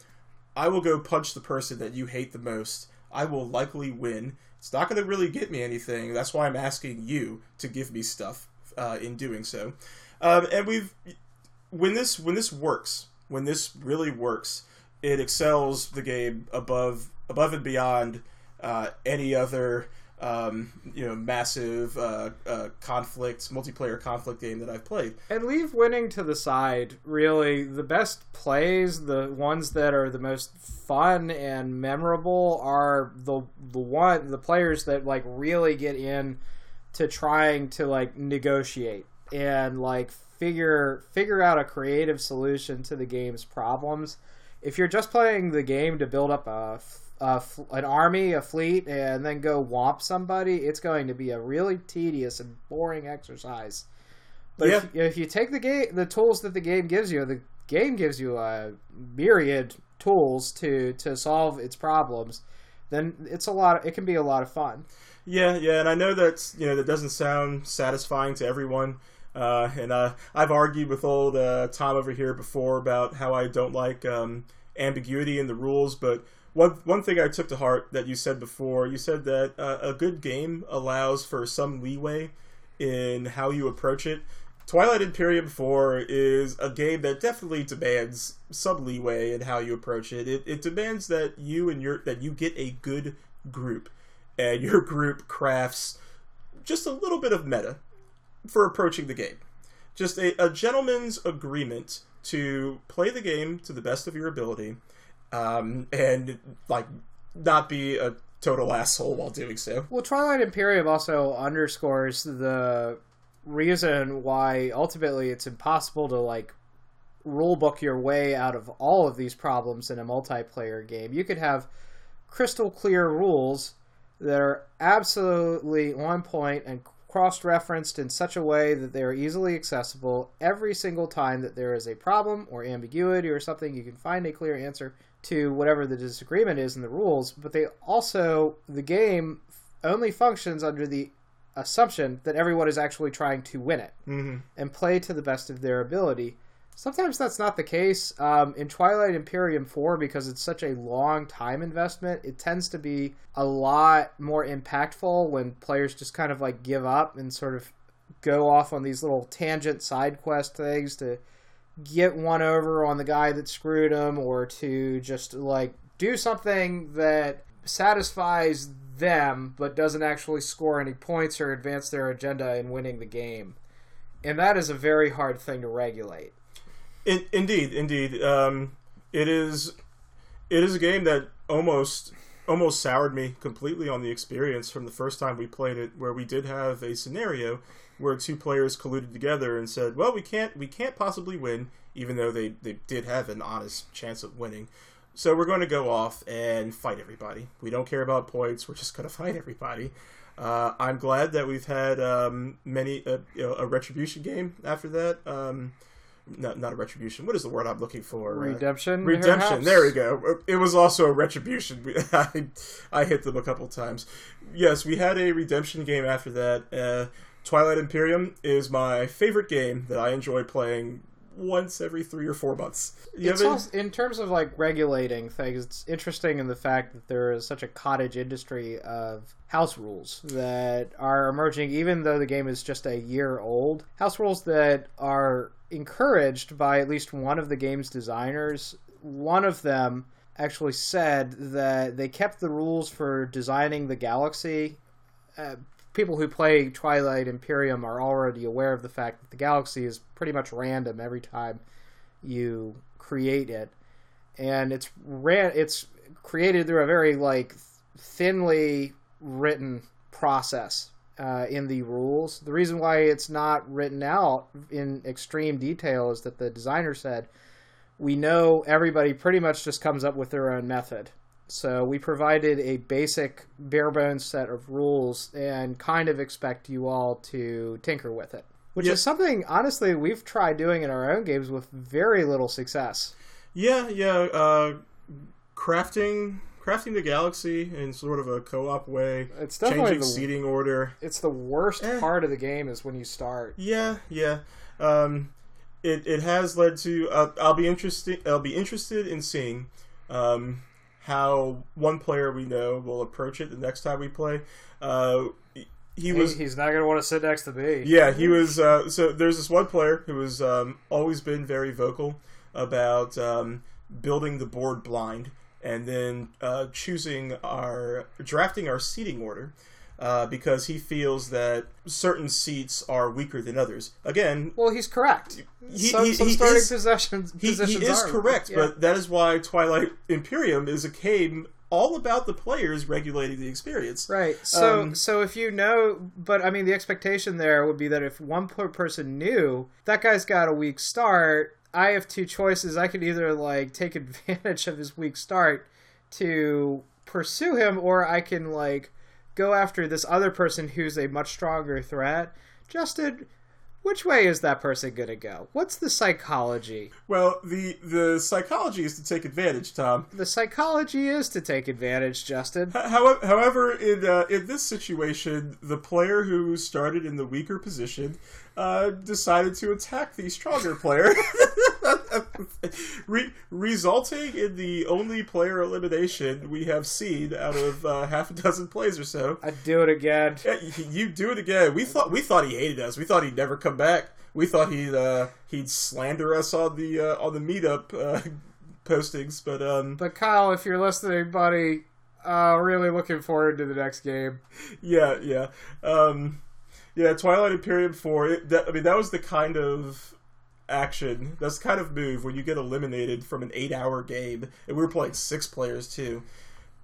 I will go punch the person that you hate the most. I will likely win. It's not going to really get me anything. That's why I'm asking you to give me stuff uh, in doing so. Um, and we've when this when this works, when this really works, it excels the game above above and beyond uh, any other um, you know massive uh, uh, conflict multiplayer conflict game that I've played. And leave winning to the side. Really, the best plays, the ones that are the most fun and memorable, are the the one the players that like really get in to trying to like negotiate and like figure figure out a creative solution to the game's problems. If you're just playing the game to build up a, a an army, a fleet, and then go womp somebody, it's going to be a really tedious and boring exercise. But Yeah. if, if you take the game, the tools that the game gives you, the game gives you a myriad tools to to solve its problems. Then it's a lot. It can be a lot of fun. Yeah, yeah, and I know that you know that doesn't sound satisfying to everyone. Uh, and uh, I've argued with old uh, Tom over here before about how I don't like um, ambiguity in the rules. But one one thing I took to heart that you said before, you said that uh, a good game allows for some leeway in how you approach it. Twilight Imperium 4 is a game that definitely demands some leeway in how you approach it. It, it demands that you and your that you get a good group, and your group crafts just a little bit of meta for approaching the game. Just a, a gentleman's agreement to play the game to the best of your ability, um, and like not be a total asshole while doing so. Well, Twilight Imperium also underscores the reason why ultimately it's impossible to like rulebook your way out of all of these problems in a multiplayer game. You could have crystal clear rules that are absolutely on point and cross referenced in such a way that they are easily accessible every single time that there is a problem or ambiguity or something. You can find a clear answer to whatever the disagreement is in the rules, but they also, the game only functions under the assumption that everyone is actually trying to win it Mm-hmm. and play to the best of their ability. Sometimes that's not the case. Um, in Twilight Imperium 4, because it's such a long time investment, it tends to be a lot more impactful when players just kind of like give up and sort of go off on these little tangent side quest things to get one over on the guy that screwed them or to just like do something that satisfies them but doesn't actually score any points or advance their agenda in winning the game. And that is a very hard thing to regulate. In, indeed, indeed. Um, it is. It is a game that almost almost soured me completely on the experience from the first time we played it, where we did have a scenario where two players colluded together and said, "Well, we can't we can't possibly win, even though they they did have an honest chance of winning." So we're going to go off and fight everybody. We don't care about points. We're just going to fight everybody. Uh, I'm glad that we've had um, many uh, you know, a retribution game after that. Um, not not a retribution. What is the word I'm looking for? Uh, Redemption. Redemption. perhaps? There we go. It was also a retribution. I, I hit them a couple times. Yes, we had a redemption game after that. Uh, Twilight Imperium is my favorite game that I enjoy playing once every three or four months. Also, in terms of like regulating things, it's interesting in the fact that there is such a cottage industry of house rules that are emerging, even though the game is just a year old. House rules that are encouraged by at least one of the game's designers. One of them actually said that they kept the rules for designing the galaxy. Uh, people who play Twilight Imperium are already aware of the fact that the galaxy is pretty much random every time you create it, and it's ran it's created through a very like thinly written process uh, in the rules. The reason why it's not written out in extreme detail is that the designer said we know everybody pretty much just comes up with their own method. So we provided a basic bare bones set of rules and kind of expect you all to tinker with it. Which Yeah. is something honestly we've tried doing in our own games with very little success. Yeah, yeah. Uh, crafting, crafting the galaxy in sort of a co-op way. It's definitely changing the seating order. it's the worst Eh. part of the game is when you start. Yeah, yeah. Um, it it has led to. Uh, I'll be interested. I'll be interested in seeing um, how one player we know will approach it the next time we play. Uh, he He- was. he's not going to want to sit next to me. Yeah, he was. Uh, so there's this one player who has um, always been very vocal about um, building the board blind and then uh, choosing our drafting our seating order uh, because he feels that certain seats are weaker than others. Again, Well, he's correct. He- some he- some he starting is- possessions, he, he is are- correct, yeah. but that is why Twilight Imperium is a game all about the players regulating the experience. Right. So Um, so if you know, but I mean, the expectation there would be that if one per person knew that guy's got a weak start, I have two choices. I could either like take advantage of his weak start to pursue him, or I can like go after this other person who's a much stronger threat. Justen, which way is that person gonna go? What's the psychology? Well, the the psychology is to take advantage, Tom. The psychology is to take advantage, Justen. However, however, in uh, in this situation, the player who started in the weaker position uh, decided to attack the stronger player, Re- resulting in the only player elimination we have seen out of uh, half a dozen plays or so. I'd do it again. Yeah, you do it again. We thought we thought he hated us. We thought he'd never come back. We thought he'd uh, he'd slander us on the uh, on the meetup uh, postings, but um, But Kyle, if you're listening, buddy, uh, really looking forward to the next game. yeah, yeah, um, yeah. Twilight Imperium four. It, that, I mean, that was the kind of action. That's kind of move when you get eliminated from an eight-hour game, and we were playing six players too.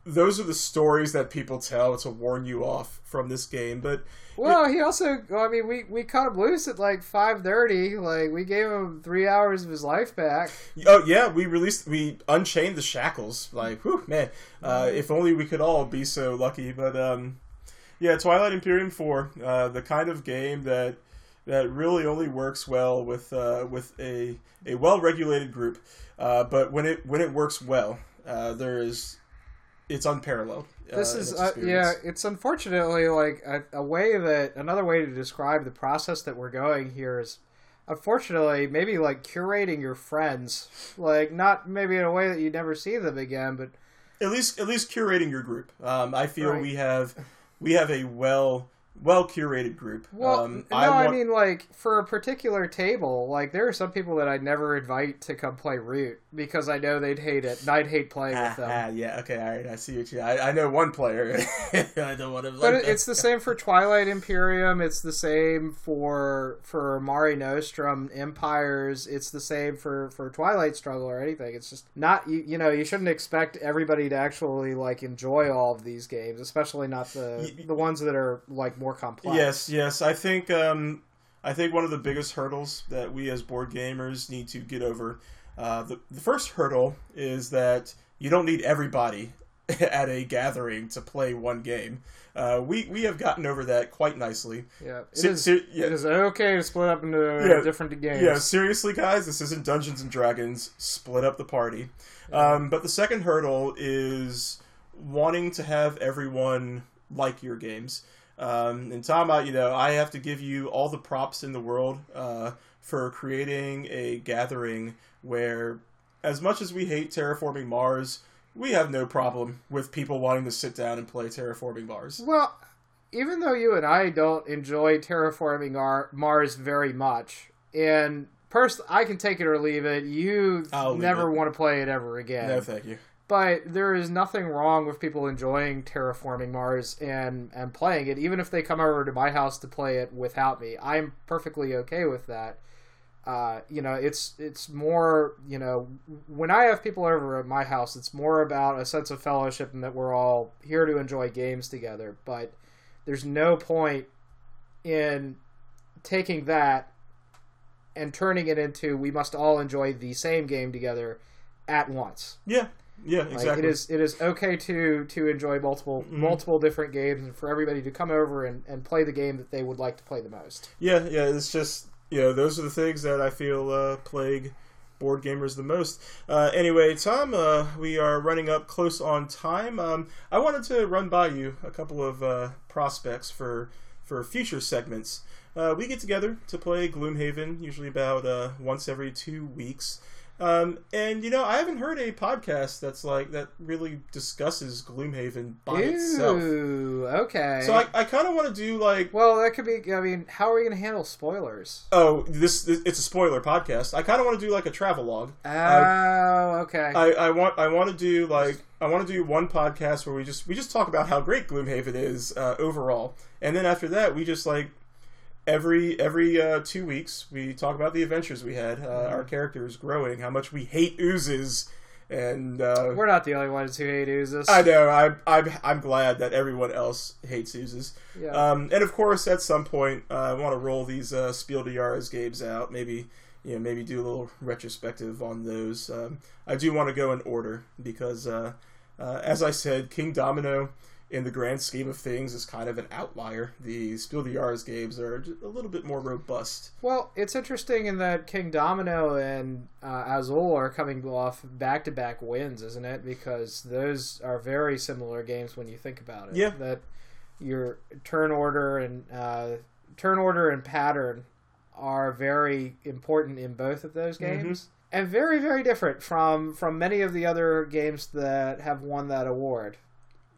Those are the stories that people tell to warn you off from this game. But Well, he also, well, I mean, we, we cut him loose at like 5.30. Like, we gave him three hours of his life back. Oh yeah, we released, we unchained the shackles. Like, whew, man, uh, if only we could all be so lucky. But um, yeah, Twilight Imperium four, uh, the kind of game that that really only works well with uh, with a a well regulated group. Uh, but when it when it works well, uh, there is it's unparalleled. uh, This is, uh, yeah, it's unfortunately like a, a way that, another way to describe the process that we're going here is, unfortunately, maybe like curating your friends. Like, not maybe in a way that you never see them again, but at least at least curating your group. Um, I feel Right. we have we have a well well curated group. Well, um, no, I, want- mean like for a particular table, like there are some people that I'd never invite to come play Root because I know they'd hate it, and I'd hate playing Ah, with them. ah, yeah, okay, all right. I see what you. I, I know one player. I don't want to. But it- it's the same for Twilight Imperium. It's the same for for Mare Nostrum Empires. It's the same for for Twilight Struggle or anything. It's just not you. You know, you shouldn't expect everybody to actually like enjoy all of these games, especially not the the ones that are like more complex. Yes, yes. I think um, I think one of the biggest hurdles that we as board gamers need to get over. Uh, the the first hurdle is that you don't need everybody at a gathering to play one game. Uh, we we have gotten over that quite nicely. Yeah, it Se- is. se- yeah. It is okay to split up into Yeah. different games. Yeah, seriously, guys, this isn't Dungeons and Dragons. Split up the party. Um, but the second hurdle is wanting to have everyone like your games. Um, and Tom, I, you know, I have to give you all the props in the world uh, for creating a gathering where, as much as we hate Terraforming Mars, we have no problem with people wanting to sit down and play Terraforming Mars. Well, even though you and I don't enjoy terraforming our Mars very much, and first I can take it or leave it. You I'll never it. want to play it ever again. No, thank you. But there is nothing wrong with people enjoying Terraforming Mars and and playing it, even if they come over to my house to play it without me. I'm perfectly okay with that. Uh, you know, it's it's more you know when I have people over at my house, it's more about a sense of fellowship and that we're all here to enjoy games together. But there's no point in taking that and turning it into we must all enjoy the same game together at once. Yeah, yeah, Like, exactly. it is it is okay to to enjoy multiple Mhm. multiple different games and for everybody to come over and, and play the game that they would like to play the most. Yeah, yeah, it's just you know those are the things that I feel uh, plague board gamers the most. Uh, anyway, Tom, uh, we are running up close on time. Um, I wanted to run by you a couple of uh, prospects for for future segments. Uh, we get together to play Gloomhaven usually about uh, once every two weeks. Um, and you know, I haven't heard a podcast that's like that really discusses Gloomhaven by itself. Okay. So I, I kind of want to do like well, that could be. I mean, how are we going to handle spoilers? Oh, this, this it's a spoiler podcast. I kind of want to do like a travelogue. Oh, okay. I, I want I want to do like I want to do one podcast where we just we just talk about how great Gloomhaven is uh, overall, and then after that we just like every every uh, two weeks we talk about the adventures we had, uh, our characters growing, how much we hate oozes, and uh, We're not the only ones who hate oozes. I know I I'm I'm glad that everyone else hates oozes. Yeah. Um, and of course, at some point, uh, I want to roll these uh, Spiel des Jahres games out. Maybe, you know, maybe do a little retrospective on those. Um, I do want to go in order because, uh, uh, as I said, Kingdomino, in the grand scheme of things, is kind of an outlier. The Spiel des Jahres games are a little bit more robust. Well, it's interesting in that Kingdomino and uh, Azul are coming off back to back wins, isn't it? Because those are very similar games when you think about it. Yeah. That your turn order and uh, turn order and pattern are very important in both of those Mm-hmm. games. And very, very different from from many of the other games that have won that award.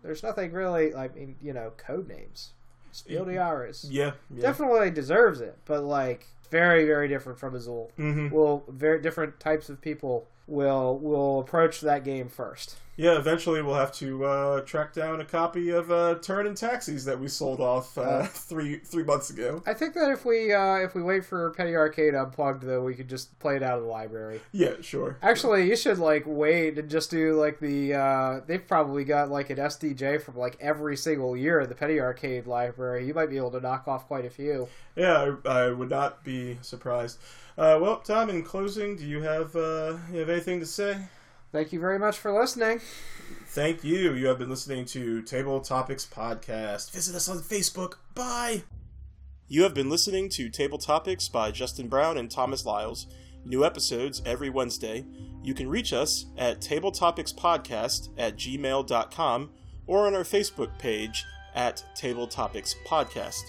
There's nothing really, I mean, you know, Codenames. Spiel des Jahres Yeah, yeah. definitely deserves it, but like very very different from Azul. hmm Will very different types of people will will approach that game first. Yeah, eventually we'll have to uh, track down a copy of uh, Thurn and Taxis that we sold off uh, Uh. three three months ago. I think that if we uh, if we wait for Penny Arcade Unplugged, though, we could just play it out of the library. Yeah, sure. Actually, you should like wait and just do like the. Uh, they've probably got like an SDJ from like every single year at the Penny Arcade library. You might be able to knock off quite a few. Yeah, I, I would not be surprised. Uh, well, Tom, in closing, do you have uh, you have anything to say? Thank you very much for listening. Thank you. You have been listening to Table Topics Podcast. Visit us on Facebook. Bye. You have been listening to Table Topics by Justen Brown and Thomas Lyles. New episodes every Wednesday. You can reach us at tabletopicspodcast at gmail.com or on our Facebook page at Table Topics Podcast.